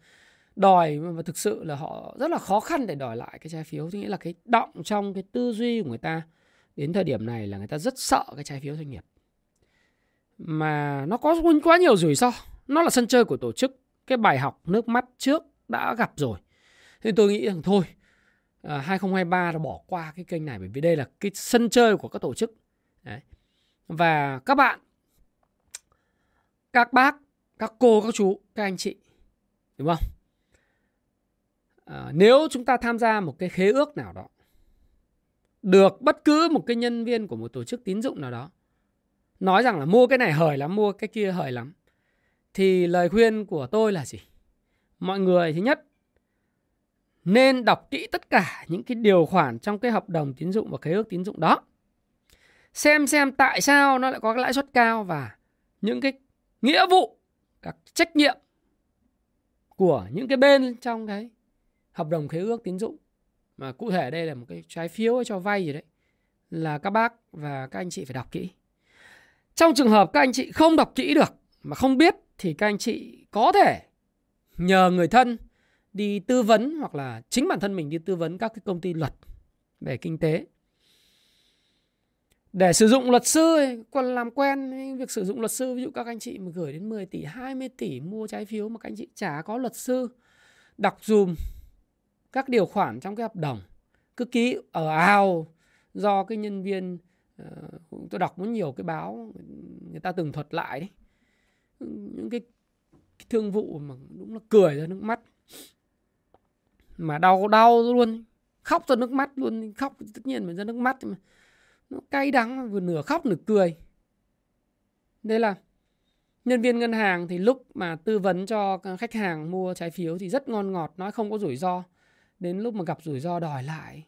đòi mà thực sự là họ rất là khó khăn để đòi lại cái trái phiếu, tôi nghĩa là cái động trong cái tư duy của người ta đến thời điểm này là người ta rất sợ cái trái phiếu doanh nghiệp. Mà nó có quá nhiều rủi ro. Nó là sân chơi của tổ chức. Cái bài học nước mắt trước đã gặp rồi. Thì tôi nghĩ rằng thôi à, 2023 đã bỏ qua cái kênh này bởi vì đây là cái sân chơi của các tổ chức. Đấy. và các bạn các bác các cô các chú các anh chị đúng không? À, nếu chúng ta tham gia một cái khế ước nào đó được bất cứ một cái nhân viên của một tổ chức tín dụng nào đó nói rằng là mua cái này hời lắm, mua cái kia hời lắm. Thì lời khuyên của tôi là gì? Mọi người thứ nhất nên đọc kỹ tất cả những cái điều khoản trong cái hợp đồng tín dụng và khế ước tín dụng đó. Xem xem tại sao nó lại có cái lãi suất cao và những cái nghĩa vụ, các trách nhiệm của những cái bên trong cái hợp đồng khế ước tín dụng mà cụ thể đây là một cái trái phiếu cho vay gì đấy, là các bác và các anh chị phải đọc kỹ. Trong trường hợp các anh chị không đọc kỹ được mà không biết thì các anh chị có thể nhờ người thân đi tư vấn hoặc là chính bản thân mình đi tư vấn các cái công ty luật về kinh tế để sử dụng luật sư còn làm quen việc sử dụng luật sư, ví dụ các anh chị mà gửi đến 10 tỷ 20 tỷ mua trái phiếu mà các anh chị chả có luật sư đọc dùm các điều khoản trong cái hợp đồng cứ ký ở ao do cái nhân viên uh, tôi đọc rất nhiều cái báo người ta từng thuật lại đấy. Những cái, cái thương vụ mà đúng là cười ra nước mắt. Mà đau đau luôn khóc ra nước mắt luôn khóc tất nhiên mà ra nước mắt mà nó cay đắng vừa nửa khóc nửa cười. Đây là nhân viên ngân hàng thì lúc mà tư vấn cho khách hàng mua trái phiếu thì rất ngon ngọt nói không có rủi ro đến lúc mà gặp rủi ro đòi lại.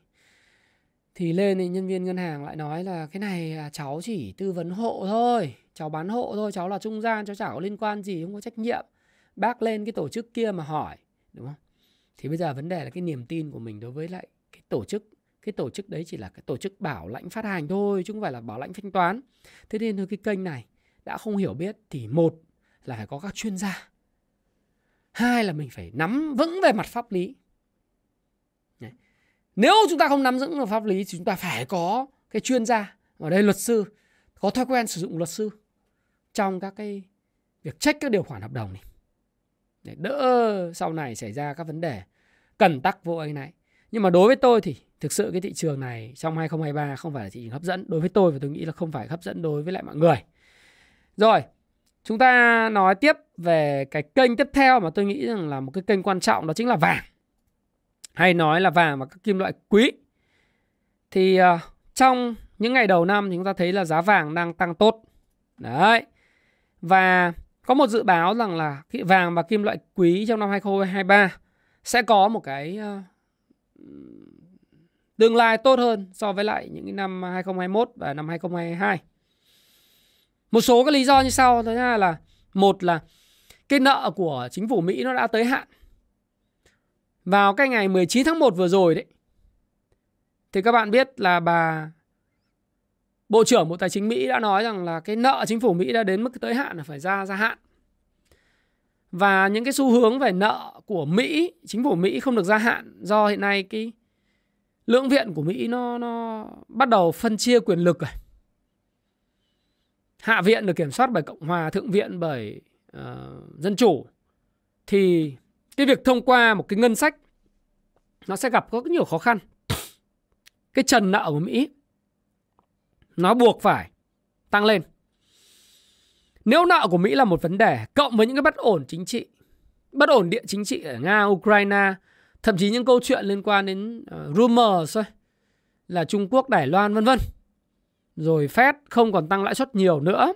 Thì lên thì nhân viên ngân hàng lại nói là, cái này à, cháu chỉ tư vấn hộ thôi, cháu bán hộ thôi, cháu là trung gian, cháu chả có liên quan gì, không có trách nhiệm. Bác lên cái tổ chức kia mà hỏi. Đúng không? Thì bây giờ vấn đề là cái niềm tin của mình đối với lại cái tổ chức, cái tổ chức đấy chỉ là cái tổ chức bảo lãnh phát hành thôi, chứ không phải là bảo lãnh thanh toán. Thế nên cái kênh này đã không hiểu biết thì một là phải có các chuyên gia. Hai là mình phải nắm vững về mặt pháp lý nếu chúng ta không nắm vững được pháp lý thì chúng ta phải có cái chuyên gia. Ở đây luật sư, có thói quen sử dụng luật sư trong các cái việc trách các điều khoản hợp đồng này. Để đỡ sau này xảy ra các vấn đề cần tắc vô anh này. Nhưng mà đối với tôi thì thực sự cái thị trường này trong 2023 không phải là thị trường hấp dẫn. Đối với tôi và tôi nghĩ là không phải hấp dẫn đối với lại mọi người. Rồi, chúng ta nói tiếp về cái kênh tiếp theo mà tôi nghĩ rằng là một cái kênh quan trọng đó chính là vàng hay nói là vàng và các kim loại quý thì uh, trong những ngày đầu năm thì chúng ta thấy là giá vàng đang tăng tốt đấy và có một dự báo rằng là vàng và kim loại quý trong năm 2023 sẽ có một cái uh, tương lai tốt hơn so với lại những năm 2021 và năm 2022. Một số các lý do như sau, thứ hai là một là cái nợ của chính phủ Mỹ nó đã tới hạn. Vào cái ngày 19 tháng 1 vừa rồi đấy thì các bạn biết là bà Bộ trưởng Bộ Tài chính Mỹ đã nói rằng là cái nợ chính phủ Mỹ đã đến mức tới hạn là phải ra gia hạn. Và những cái xu hướng về nợ của Mỹ, chính phủ Mỹ không được gia hạn do hiện nay cái lưỡng viện của Mỹ nó nó bắt đầu phân chia quyền lực rồi. Hạ viện được kiểm soát bởi Cộng hòa, thượng viện bởi uh, dân chủ thì cái việc thông qua một cái ngân sách nó sẽ gặp rất nhiều khó khăn. Cái trần nợ của Mỹ nó buộc phải tăng lên. Nếu nợ của Mỹ là một vấn đề cộng với những cái bất ổn chính trị, bất ổn địa chính trị ở Nga, Ukraine, thậm chí những câu chuyện liên quan đến uh, rumors thôi là Trung Quốc, Đài Loan vân vân. Rồi Fed không còn tăng lãi suất nhiều nữa.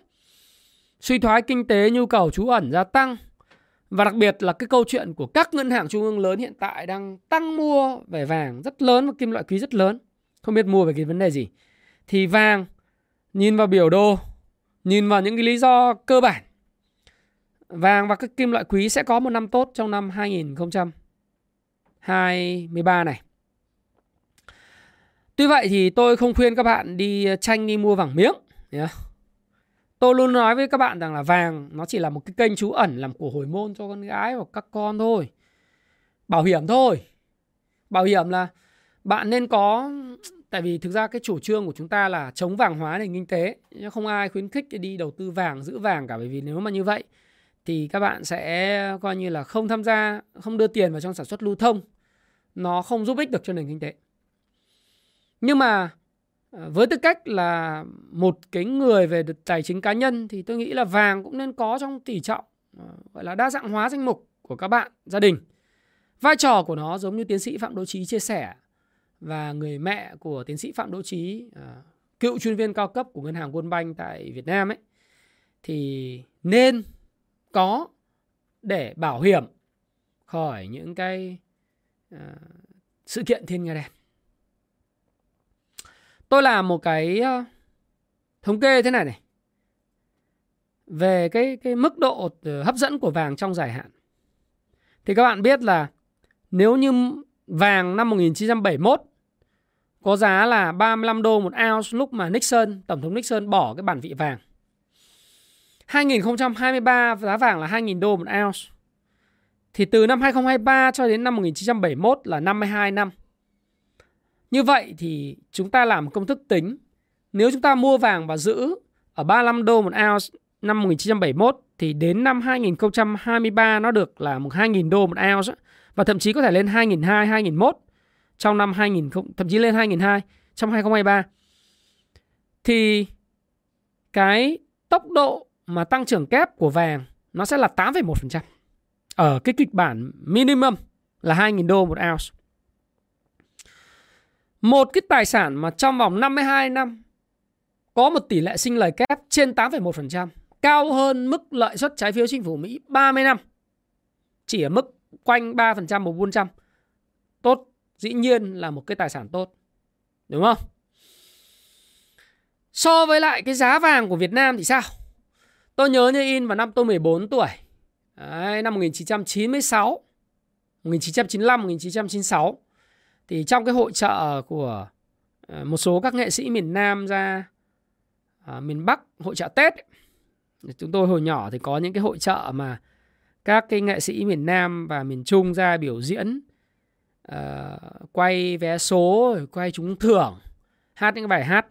Suy thoái kinh tế, nhu cầu trú ẩn gia tăng và đặc biệt là cái câu chuyện của các ngân hàng trung ương lớn hiện tại đang tăng mua về vàng rất lớn và kim loại quý rất lớn. Không biết mua về cái vấn đề gì. Thì vàng nhìn vào biểu đồ, nhìn vào những cái lý do cơ bản vàng và các kim loại quý sẽ có một năm tốt trong năm 2023 này. Tuy vậy thì tôi không khuyên các bạn đi tranh đi mua vàng miếng. Yeah. Tôi luôn nói với các bạn rằng là vàng nó chỉ là một cái kênh trú ẩn làm của hồi môn cho con gái hoặc các con thôi. Bảo hiểm thôi. Bảo hiểm là bạn nên có, tại vì thực ra cái chủ trương của chúng ta là chống vàng hóa nền kinh tế không ai khuyến khích đi đầu tư vàng, giữ vàng cả, bởi vì nếu mà như vậy thì các bạn sẽ coi như là không tham gia, không đưa tiền vào trong sản xuất lưu thông nó không giúp ích được cho nền kinh tế nhưng mà Ờ, với tư cách là một cái người về tài chính cá nhân thì tôi nghĩ là vàng cũng nên có trong tỷ trọng ờ, gọi là đa dạng hóa danh mục của các bạn gia đình vai trò của nó giống như tiến sĩ phạm đỗ trí chia sẻ và người mẹ của tiến sĩ phạm đỗ trí ờ, cựu chuyên viên cao cấp của ngân hàng World Bank tại Việt Nam ấy thì nên có để bảo hiểm khỏi những cái uh, sự kiện thiên nga đen. Tôi làm một cái thống kê thế này này về cái cái mức độ ờ, hấp dẫn của vàng trong dài hạn. Thì các bạn biết là nếu như vàng năm 1971 có giá là 35 đô một ounce lúc mà Nixon, Tổng thống Nixon bỏ cái bản vị vàng 2023 giá vàng là 2.000 đô một ounce. Thì từ năm 2023 cho đến năm 1971 là 52 năm. Như vậy thì chúng ta làm công thức tính. Nếu chúng ta mua vàng và giữ ở 35 đô một ounce năm 1971 thì đến năm 2023 nó được là 2.000 đô một ounce và thậm chí có thể lên 2.200, 2.001 trong năm 2000 thậm chí lên 2002 trong 2023. Thì cái tốc độ mà tăng trưởng kép của vàng nó sẽ là 8,1%. Ở cái kịch bản minimum là 2.000 đô một ounce. Một cái tài sản mà trong vòng 52 năm có một tỷ lệ sinh lời kép trên 8,1%, cao hơn mức lợi suất trái phiếu chính phủ Mỹ 30 năm. Chỉ ở mức quanh 3% một 400. Tốt, dĩ nhiên là một cái tài sản tốt. Đúng không? So với lại cái giá vàng của Việt Nam thì sao? Tôi nhớ như in vào năm tôi 14 tuổi. Đấy, năm 1996, 1995, 1996 thì trong cái hội trợ của ờ, một số các nghệ sĩ miền Nam ra à, miền Bắc hội trợ Tết ấy. chúng tôi hồi nhỏ thì có những cái hội trợ mà các cái nghệ sĩ miền Nam và miền Trung ra biểu diễn ờ, quay vé số quay trúng thưởng hát những bài hát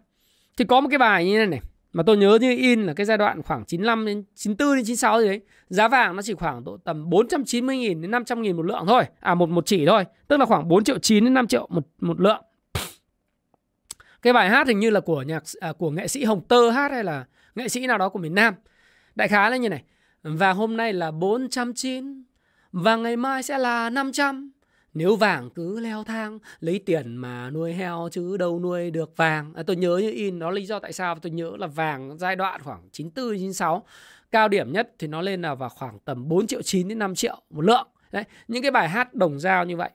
thì có một cái bài như thế này này mà tôi nhớ như in là cái giai đoạn khoảng 95 đến 94 đến 96 gì đấy. Giá vàng nó chỉ khoảng độ tầm 490 nghìn đến 500 nghìn một lượng thôi. À một một chỉ thôi. Tức là khoảng 4 triệu 9 đến 5 triệu một một lượng. Cái bài hát hình như là của nhạc à, của nghệ sĩ Hồng Tơ hát hay là nghệ sĩ nào đó của miền Nam. Đại khái là như này. Và hôm nay là 409 và ngày mai sẽ là 500 nếu vàng cứ leo thang lấy tiền mà nuôi heo chứ đâu nuôi được vàng. À, tôi nhớ như in đó lý do tại sao tôi nhớ là vàng giai đoạn khoảng 94 96 cao điểm nhất thì nó lên là vào khoảng tầm 4 triệu 9 đến 5 triệu một lượng. Đấy những cái bài hát đồng dao như vậy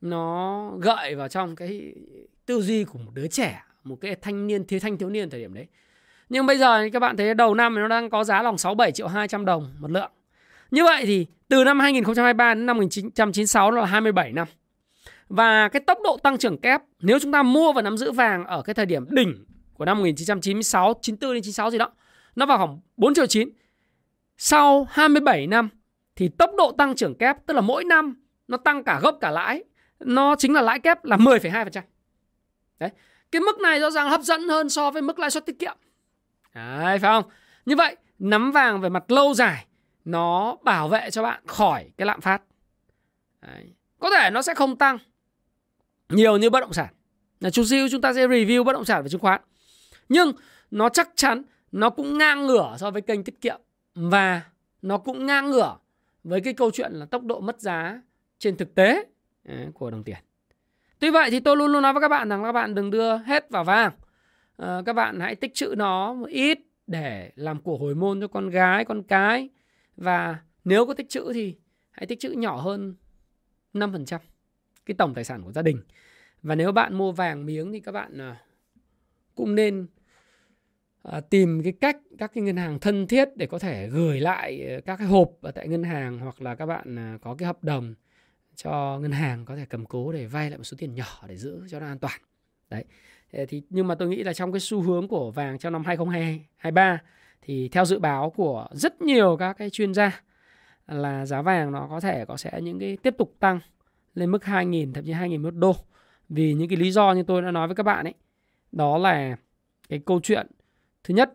nó gợi vào trong cái tư duy của một đứa trẻ một cái thanh niên thiếu thanh thiếu niên thời điểm đấy. Nhưng bây giờ các bạn thấy đầu năm nó đang có giá lòng 67 triệu 200 đồng một lượng như vậy thì từ năm 2023 đến năm 1996 là 27 năm. Và cái tốc độ tăng trưởng kép nếu chúng ta mua và nắm giữ vàng ở cái thời điểm đỉnh của năm 1996, 94 đến 96 gì đó, nó vào khoảng 4 triệu 9. Sau 27 năm thì tốc độ tăng trưởng kép tức là mỗi năm nó tăng cả gốc cả lãi, nó chính là lãi kép là 10,2%. Đấy. Cái mức này rõ ràng hấp dẫn hơn so với mức lãi suất tiết kiệm. Đấy, phải không? Như vậy, nắm vàng về mặt lâu dài nó bảo vệ cho bạn khỏi cái lạm phát. Đấy. có thể nó sẽ không tăng nhiều như bất động sản. Là chút xíu chúng ta sẽ review bất động sản và chứng khoán. Nhưng nó chắc chắn nó cũng ngang ngửa so với kênh tiết kiệm. Và nó cũng ngang ngửa với cái câu chuyện là tốc độ mất giá trên thực tế à, của đồng tiền. Tuy vậy thì tôi luôn luôn nói với các bạn rằng các bạn đừng đưa hết vào vàng. À, các bạn hãy tích trữ nó một ít để làm của hồi môn cho con gái con cái và nếu có tích trữ thì hãy tích trữ nhỏ hơn 5% cái tổng tài sản của gia đình. Và nếu bạn mua vàng miếng thì các bạn à, cũng nên à, tìm cái cách các cái ngân hàng thân thiết để có thể gửi lại à, các cái hộp ở tại ngân hàng hoặc là các bạn có cái hợp đồng cho ngân hàng có thể cầm cố để vay lại một số tiền nhỏ để giữ cho nó an toàn. Đấy. Thì, nhưng mà tôi nghĩ là trong cái xu hướng của vàng trong năm 2023 thì theo dự báo của rất nhiều các cái chuyên gia là giá vàng nó có thể có sẽ những cái tiếp tục tăng lên mức 2.000 thậm chí 2.000 đô. Vì những cái lý do như tôi đã nói với các bạn ấy, đó là cái câu chuyện, thứ nhất,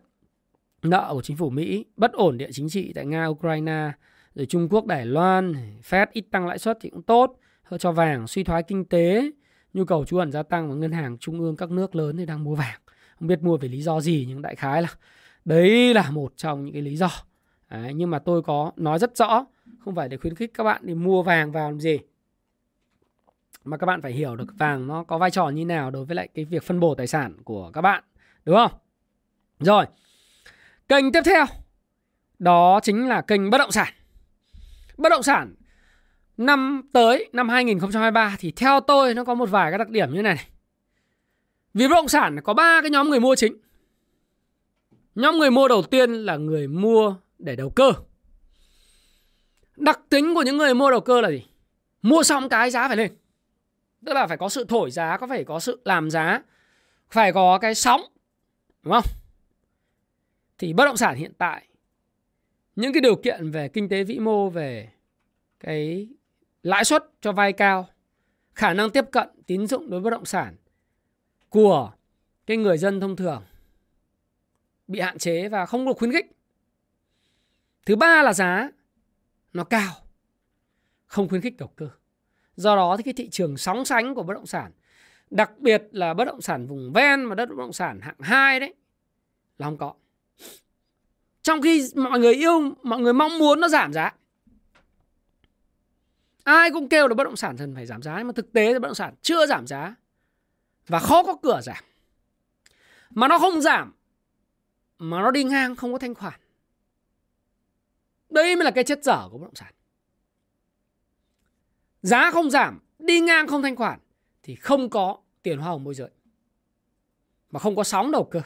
nợ của chính phủ Mỹ bất ổn địa chính trị tại Nga, Ukraine, rồi Trung Quốc, Đài Loan, Fed ít tăng lãi suất thì cũng tốt cho vàng, suy thoái kinh tế, nhu cầu trú ẩn gia tăng và ngân hàng trung ương các nước lớn thì đang mua vàng. Không biết mua vì lý do gì nhưng đại khái là đấy là một trong những cái lý do đấy, nhưng mà tôi có nói rất rõ không phải để khuyến khích các bạn đi mua vàng vào làm gì mà các bạn phải hiểu được vàng nó có vai trò như nào đối với lại cái việc phân bổ tài sản của các bạn đúng không rồi kênh tiếp theo đó chính là kênh bất động sản bất động sản năm tới năm 2023 thì theo tôi nó có một vài các đặc điểm như này, này. Vì bất động sản có ba cái nhóm người mua chính. Nhóm người mua đầu tiên là người mua để đầu cơ. Đặc tính của những người mua đầu cơ là gì? Mua xong cái giá phải lên. Tức là phải có sự thổi giá, có phải có sự làm giá, phải có cái sóng. Đúng không? Thì bất động sản hiện tại những cái điều kiện về kinh tế vĩ mô về cái lãi suất cho vay cao, khả năng tiếp cận tín dụng đối với bất động sản của cái người dân thông thường bị hạn chế và không được khuyến khích. Thứ ba là giá nó cao, không khuyến khích đầu cơ. Do đó thì cái thị trường sóng sánh của bất động sản, đặc biệt là bất động sản vùng ven và đất bất động sản hạng 2 đấy là không có. Trong khi mọi người yêu, mọi người mong muốn nó giảm giá. Ai cũng kêu là bất động sản cần phải giảm giá nhưng mà thực tế thì bất động sản chưa giảm giá và khó có cửa giảm. Mà nó không giảm mà nó đi ngang không có thanh khoản. Đây mới là cái chất dở của bất động sản. Giá không giảm, đi ngang không thanh khoản thì không có tiền hoa hồng môi giới. Mà không có sóng đầu cơ.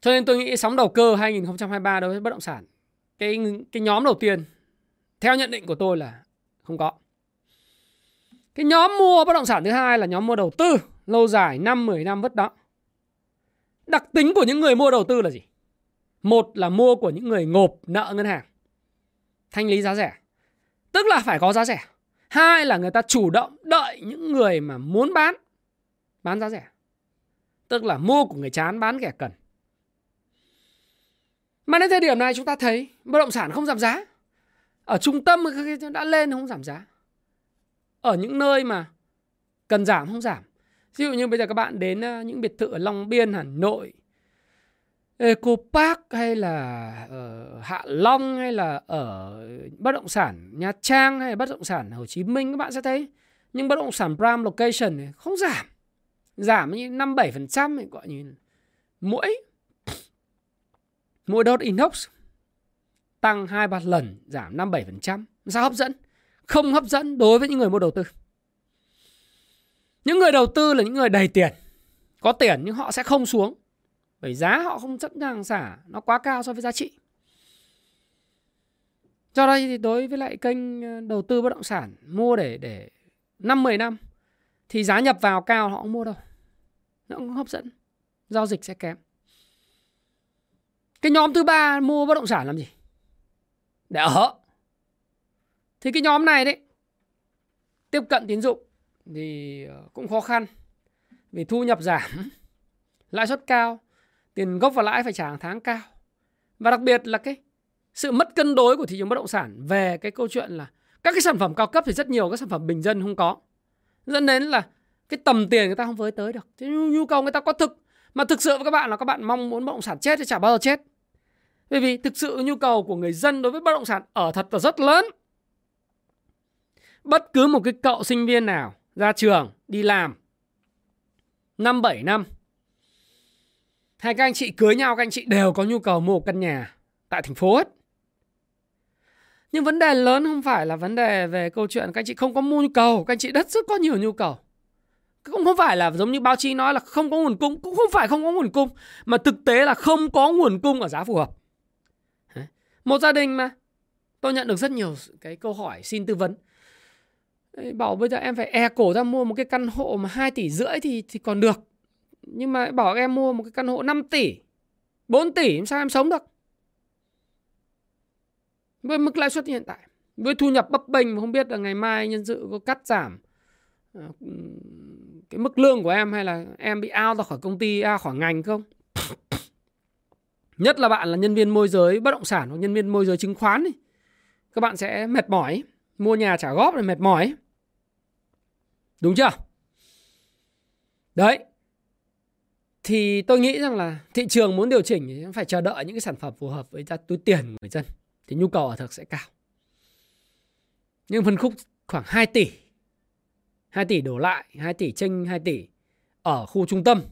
Cho nên tôi nghĩ sóng đầu cơ 2023 đối với bất động sản cái cái nhóm đầu tiên theo nhận định của tôi là không có. Cái nhóm mua bất động sản thứ hai là nhóm mua đầu tư lâu dài 5 10 năm vất đó. Đặc tính của những người mua đầu tư là gì? Một là mua của những người ngộp nợ ngân hàng. Thanh lý giá rẻ. Tức là phải có giá rẻ. hai là người ta chủ động đợi những người mà muốn bán bán giá rẻ tức là mua của người chán, bán kẻ cần mà đến thời điểm này chúng ta thấy bất động sản không giảm giá ở trung tâm đã lên không giảm giá ở những nơi mà cần giảm, không giảm ví dụ như bây giờ các bạn đến ờ, những biệt thự ở Long Biên, Hà Nội Eco Park hay là ở Hạ Long hay là ở bất động sản Nha Trang hay là bất động sản Hồ Chí Minh, các bạn sẽ thấy. Những bất động sản prime location này không giảm. Giảm như năm bảy phần trăm gọi như mỗi mỗi đốt inox tăng hai ba lần, giảm năm bảy phần trăm. Sao hấp dẫn? Không hấp dẫn đối với những người mua đầu tư những người đầu tư là những người đầy tiền, có tiền nhưng họ sẽ không xuống, bởi giá họ không sẵn sàng xả, nó quá cao so với giá trị. Do đây thì đối với lại kênh ờ, đầu tư bất động sản mua để để năm 10 năm thì giá nhập vào cao họ không mua đâu, nó cũng hấp dẫn, giao dịch sẽ kém. Cái nhóm thứ ba mua bất động sản làm gì? Để ở. Thì cái nhóm này đấy, tiếp cận tín dụng thì ờ, cũng khó khăn. Vì thu nhập giảm, lãi suất cao, tiền gốc và lãi phải trả hàng tháng cao. Và đặc biệt là cái sự mất cân đối của thị trường bất động sản về cái câu chuyện là các cái sản phẩm cao cấp thì rất nhiều, các sản phẩm bình dân không có. Dẫn đến là cái tầm tiền người ta không với tới được. Thế nhu cầu người ta có thực, mà thực sự với các bạn là các bạn mong muốn bất động sản chết thì chả bao giờ chết. Bởi vì thực sự nhu cầu của người dân đối với bất động sản ở thật là rất lớn. Bất cứ một cái cậu sinh viên nào ra trường, đi làm. Năm bảy năm. Hay các anh chị cưới nhau, các anh chị đều có nhu cầu mua một căn nhà tại thành phố hết. Nhưng vấn đề lớn không phải là vấn đề về câu chuyện các anh chị không có mua nhu cầu, các anh chị rất rất có nhiều nhu cầu. Cũng không phải là giống như báo chí nói là không có nguồn cung, cũng không phải không có nguồn cung, mà thực tế là không có nguồn cung ở giá phù hợp. Một gia đình mà. Tôi nhận được rất nhiều cái câu hỏi, xin tư vấn bảo bây giờ em phải e cổ ra mua một cái căn hộ mà 2 tỷ rưỡi thì thì còn được. Nhưng mà bảo em mua một cái căn hộ 5 tỷ 4 tỷ sao em sống được? Với mức lãi suất hiện tại, với thu nhập bấp bênh mà không biết là ngày mai nhân sự có cắt giảm ờ, cái mức lương của em hay là em bị out ra khỏi công ty, out khỏi ngành không? Nhất là bạn là nhân viên môi giới bất động sản hoặc nhân viên môi giới chứng khoán thì các bạn sẽ mệt mỏi, mua nhà trả góp là mệt mỏi đúng chưa? Đấy. Thì tôi nghĩ rằng là thị trường muốn điều chỉnh thì phải chờ đợi những cái sản phẩm phù hợp với túi tiền của người dân. Thì nhu cầu ở thực sẽ cao. Nhưng phân khúc khoảng 2 tỷ. 2 tỷ đổ lại 2 tỷ tranh 2 tỷ ở khu trung tâm.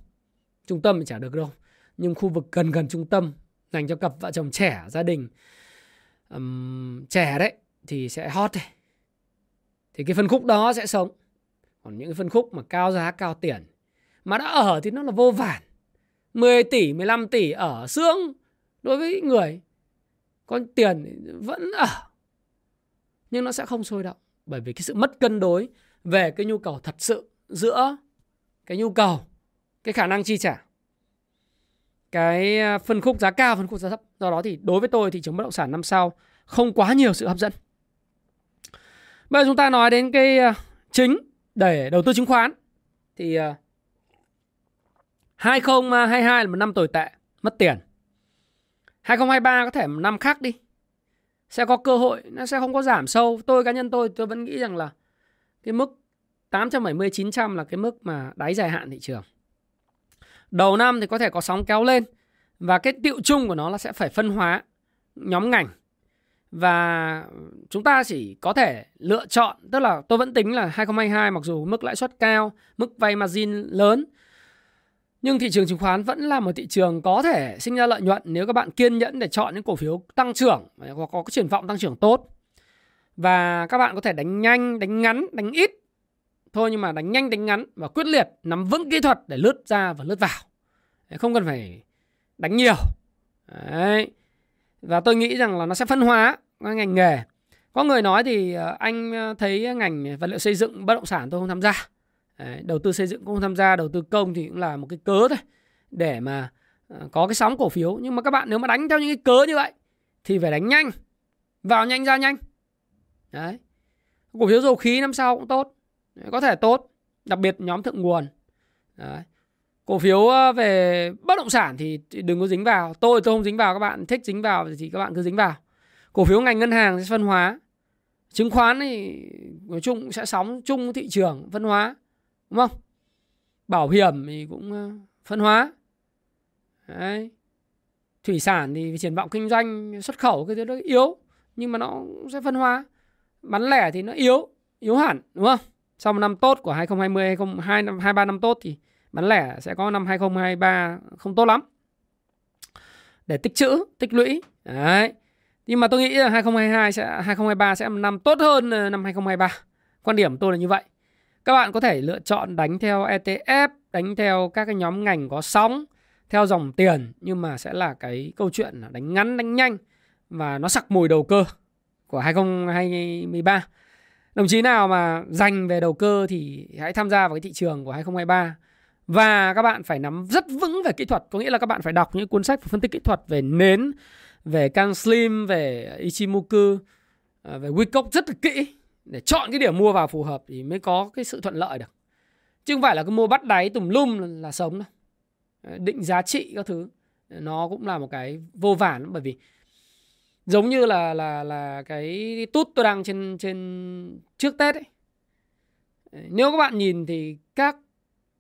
Trung tâm thì chả được đâu. Nhưng khu vực gần gần trung tâm dành cho cặp vợ chồng trẻ gia đình um, trẻ đấy thì sẽ hot đấy. Thì cái phân khúc đó sẽ sống còn những cái phân khúc mà cao giá, cao tiền, mà đã ở thì nó là vô vàn. 10 tỷ 15 tỷ ở xương đối với người có tiền vẫn ở. Nhưng nó sẽ không sôi động, bởi vì cái sự mất cân đối về cái nhu cầu thật sự giữa cái nhu cầu, cái khả năng chi trả. Cái à, phân khúc giá cao, phân khúc giá thấp. Do đó thì đối với tôi, thị trường bất động sản năm sau không quá nhiều sự hấp dẫn. Bây giờ chúng ta nói đến cái à, chính để đầu tư chứng khoán. Thì ờ, 2022 là một năm tồi tệ, mất tiền. 2023 có thể một năm khác đi. Sẽ có cơ hội, nó sẽ không có giảm sâu. Tôi, cá nhân tôi tôi vẫn nghĩ rằng là cái mức 870 900 là cái mức mà đáy dài hạn thị trường. Đầu năm thì có thể có sóng kéo lên và cái tiệu chung của nó là sẽ phải phân hóa nhóm ngành và chúng ta chỉ có thể lựa chọn, tức là tôi vẫn tính là 2022 mặc dù mức lãi suất cao, mức vay margin lớn. Nhưng thị trường chứng khoán vẫn là một thị trường có thể sinh ra lợi nhuận nếu các bạn kiên nhẫn để chọn những cổ phiếu tăng trưởng, hoặc có cái triển vọng tăng trưởng tốt. Và các bạn có thể đánh nhanh, đánh ngắn, đánh ít. Thôi nhưng mà đánh nhanh, đánh ngắn và quyết liệt, nắm vững kỹ thuật để lướt ra và lướt vào. Không cần phải đánh nhiều. Đấy và tôi nghĩ rằng là nó sẽ phân hóa ngành nghề. Có người nói thì ờ, anh ờ, thấy ngành vật liệu xây dựng bất động sản tôi không tham gia. Đấy, đầu tư xây dựng cũng không tham gia đầu tư công thì cũng là một cái cớ thôi. Để mà ờ, có cái sóng cổ phiếu. Nhưng mà các bạn nếu mà đánh theo những cái cớ như vậy thì phải đánh nhanh. Vào nhanh ra nhanh. Đấy. Cổ phiếu dầu khí năm sau cũng tốt. Có thể tốt. Đặc biệt nhóm thượng nguồn. Đấy cổ phiếu ờ, về bất động sản thì đừng có dính vào. Tôi tôi không dính vào, các bạn thích dính vào thì các bạn cứ dính vào. Cổ phiếu ngành ngân hàng sẽ phân hóa. Chứng khoán thì nói chung sẽ sóng chung thị trường phân hóa, đúng không? Bảo hiểm thì cũng ờ, phân hóa. Đấy. thủy sản thì triển vọng kinh doanh xuất khẩu cái thứ đó yếu, nhưng mà nó sẽ phân hóa. Bán lẻ thì nó yếu yếu hẳn, đúng không? Sau một năm tốt của 2020 2023 năm tốt thì bán lẻ sẽ có năm 2023 không tốt lắm. Để tích trữ, tích lũy, đấy. Nhưng mà tôi nghĩ là 2022 sẽ 2023 sẽ là một năm tốt hơn ờ, năm 2023 quan điểm tôi là như vậy. Các bạn có thể lựa chọn đánh theo ETF đánh theo các cái nhóm ngành có sóng, theo dòng tiền, nhưng mà sẽ là cái câu chuyện là đánh ngắn, đánh nhanh và nó sặc mùi đầu cơ của 2023 đồng chí nào mà dành về đầu cơ thì hãy tham gia vào cái thị trường của 2023 và các bạn phải nắm rất vững về kỹ thuật. Có nghĩa là các bạn phải đọc những cuốn sách phân tích kỹ thuật về nến về Kang Slim về Ichimoku à, về Wickock rất là kỹ. Để chọn cái điểm mua vào phù hợp thì mới có cái sự thuận lợi được. Chứ không phải là cứ mua bắt đáy tùm lum là, là sống đâu. Định giá trị các thứ nó cũng là một cái vô vàn bởi vì giống như là là là cái tút tôi đang trên trên trước Tết ấy. Nếu các bạn nhìn thì các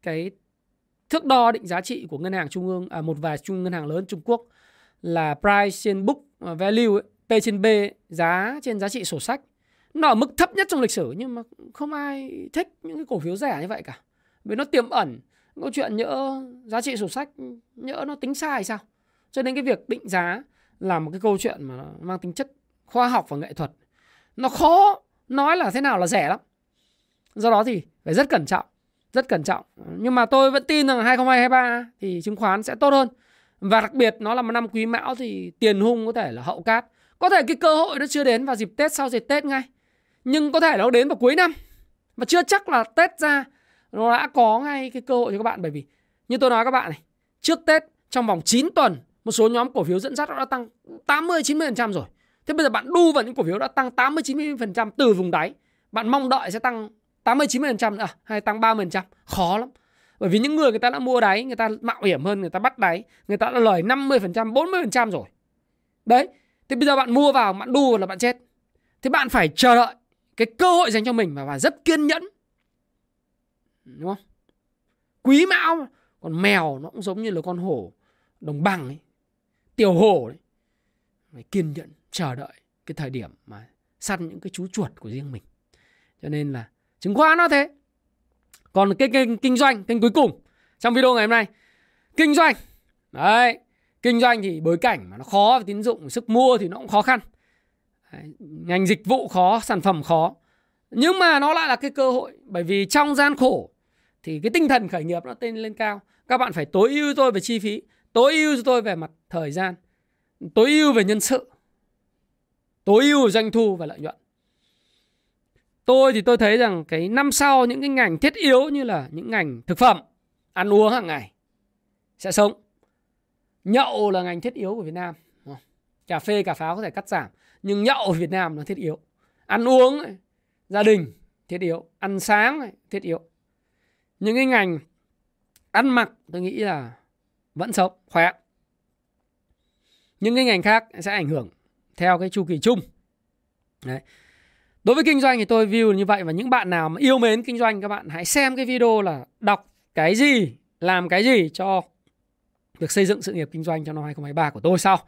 cái thước đo định giá trị của ngân hàng trung ương à, một vài trung ngân hàng lớn Trung Quốc là price trên book à, value ấy, P trên B giá trên giá trị sổ sách. Nó ở mức thấp nhất trong lịch sử nhưng mà không ai thích những cái cổ phiếu rẻ như vậy cả. Vì nó tiềm ẩn câu chuyện nhỡ giá trị sổ sách nhỡ nó tính sai sao? Cho nên cái việc định giá là một cái câu chuyện mà mang tính chất khoa học và nghệ thuật. Nó khó nói là thế nào là rẻ lắm. Do đó thì phải rất cẩn trọng rất cẩn trọng. Nhưng mà tôi vẫn tin rằng 2023 thì chứng khoán sẽ tốt hơn. Và đặc biệt nó là một năm quý mão thì tiền hung có thể là hậu cát. Có thể cái cơ hội nó chưa đến vào dịp Tết sau dịp Tết ngay. Nhưng có thể nó đến vào cuối năm. Và chưa chắc là Tết ra nó đã có ngay cái cơ hội cho các bạn. Bởi vì như tôi nói các bạn này trước Tết trong vòng 9 tuần một số nhóm cổ phiếu dẫn dắt nó đã tăng 80 90% rồi. Thế bây giờ bạn đu vào những cổ phiếu đã tăng 80 90% từ vùng đáy, bạn mong đợi sẽ tăng 80 90% à, hay tăng 30%, khó lắm. Bởi vì những người người ta đã mua đáy, người ta mạo hiểm hơn, người ta bắt đáy, người ta đã lời 50%, 40% rồi. Đấy, thì bây giờ bạn mua vào, bạn đu là bạn chết. Thì bạn phải chờ đợi cái cơ hội dành cho mình và phải rất kiên nhẫn. Đúng không? Quý mão, còn mèo nó cũng giống như là con hổ đồng bằng ấy tiểu hổ đấy phải kiên nhẫn chờ đợi cái thời điểm mà săn những cái chú chuột của riêng mình cho nên là chứng khoán nó thế. Còn cái kênh kinh doanh kênh cuối cùng trong video ngày hôm nay. Kinh doanh. Đấy kinh doanh thì bối cảnh mà nó khó tín dụng sức mua thì nó cũng khó khăn. Đấy, ngành dịch vụ khó sản phẩm khó. Nhưng mà nó lại là cái cơ hội bởi vì trong gian khổ thì cái tinh thần khởi nghiệp nó tên lên cao. Các bạn phải tối ưu tôi về chi phí tối ưu cho tôi về mặt thời gian tối ưu về nhân sự tối ưu doanh thu và lợi nhuận tôi thì tôi thấy rằng cái năm sau những cái ngành thiết yếu như là những ngành thực phẩm, ăn uống hàng ngày sẽ sống. Nhậu là ngành thiết yếu của Việt Nam cà phê, cà pháo có thể cắt giảm, nhưng nhậu ở Việt Nam nó thiết yếu. Ăn uống gia đình thiết yếu, ăn sáng thiết yếu. Những cái ngành ăn mặc tôi nghĩ là vẫn sống, khỏe. Những cái ngành khác sẽ ảnh hưởng theo cái chu kỳ chung. Đấy đối với kinh doanh thì tôi view như vậy và những bạn nào mà yêu mến kinh doanh các bạn hãy xem cái video là đọc cái gì làm cái gì cho việc xây dựng sự nghiệp kinh doanh trong năm 2023 của tôi sau.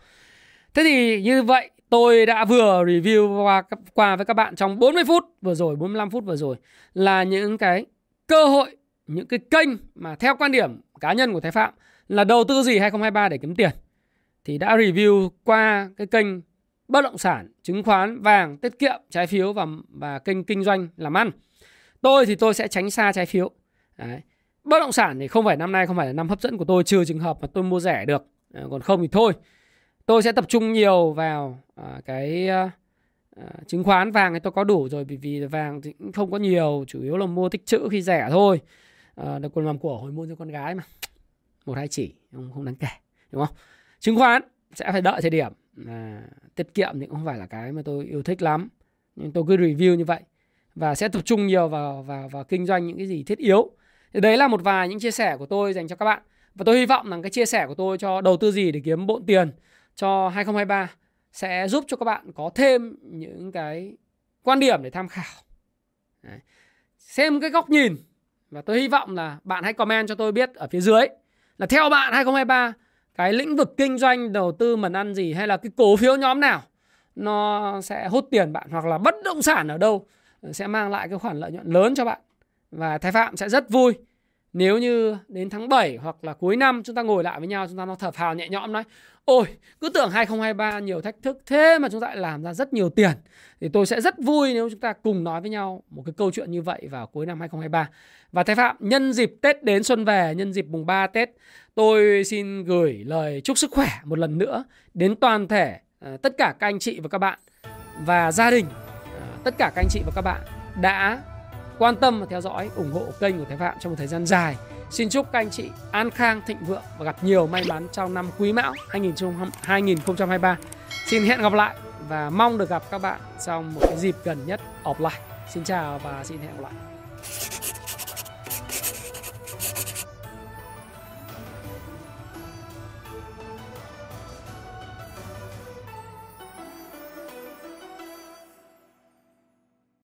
Thế thì như vậy tôi đã vừa review qua, qua với các bạn trong 40 phút vừa rồi 45 phút vừa rồi là những cái cơ hội những cái kênh mà theo quan điểm cá nhân của Thái Phạm là đầu tư gì 2023 để kiếm tiền. Thì đã review qua cái kênh bất động sản, chứng khoán, vàng, tiết kiệm, trái phiếu và và kênh kinh doanh làm ăn. Tôi thì tôi sẽ tránh xa trái phiếu. Đấy. Bất động sản thì không phải năm nay không phải là năm hấp dẫn của tôi trừ trường hợp mà tôi mua rẻ được. À, còn không thì thôi. Tôi sẽ tập trung nhiều vào à, cái à, chứng khoán vàng thì tôi có đủ rồi vì vì vàng thì cũng không có nhiều, chủ yếu là mua tích trữ khi rẻ thôi. À, được còn làm của hồi môn cho con gái mà. Một hai chỉ không không đáng kể, đúng không? chứng khoán sẽ phải đợi thời điểm à, tiết kiệm thì cũng không phải là cái mà tôi yêu thích lắm nhưng tôi cứ review như vậy và sẽ tập trung nhiều vào vào vào kinh doanh những cái gì thiết yếu. Thì đấy là một vài những chia sẻ của tôi dành cho các bạn. Và tôi hy vọng rằng cái chia sẻ của tôi cho đầu tư gì để kiếm bộn tiền cho 2023 sẽ giúp cho các bạn có thêm những cái quan điểm để tham khảo. Đấy. Xem cái góc nhìn và tôi hy vọng là bạn hãy comment cho tôi biết ở phía dưới là theo bạn 2023 cái lĩnh vực kinh doanh, đầu tư, mần ăn gì hay là cái cổ phiếu nhóm nào, nó sẽ hút tiền bạn hoặc là bất động sản ở đâu ờ, sẽ mang lại cái khoản lợi nhuận lớn cho bạn. Và Thái Phạm sẽ rất vui nếu như đến tháng 7 hoặc là cuối năm chúng ta ngồi lại với nhau, chúng ta nó thở phào nhẹ nhõm nói, ôi, cứ tưởng 2023 nhiều thách thức thế mà chúng ta lại làm ra rất nhiều tiền. Thì tôi sẽ rất vui nếu chúng ta cùng nói với nhau một cái câu chuyện như vậy vào cuối năm 2023 và Thái Phạm, nhân dịp Tết đến xuân về, nhân dịp mùng 3 Tết tôi xin gửi lời chúc sức khỏe một lần nữa đến toàn thể à, tất cả các anh chị và các bạn và gia đình à, tất cả các anh chị và các bạn đã quan tâm và theo dõi ủng hộ kênh của Thái Phạm trong một thời gian dài. Xin chúc các anh chị an khang, thịnh vượng và gặp nhiều may mắn trong năm Quý Mão 2023. Xin hẹn gặp lại và mong được gặp các bạn trong một cái dịp gần nhất offline. Xin chào và xin hẹn gặp lại.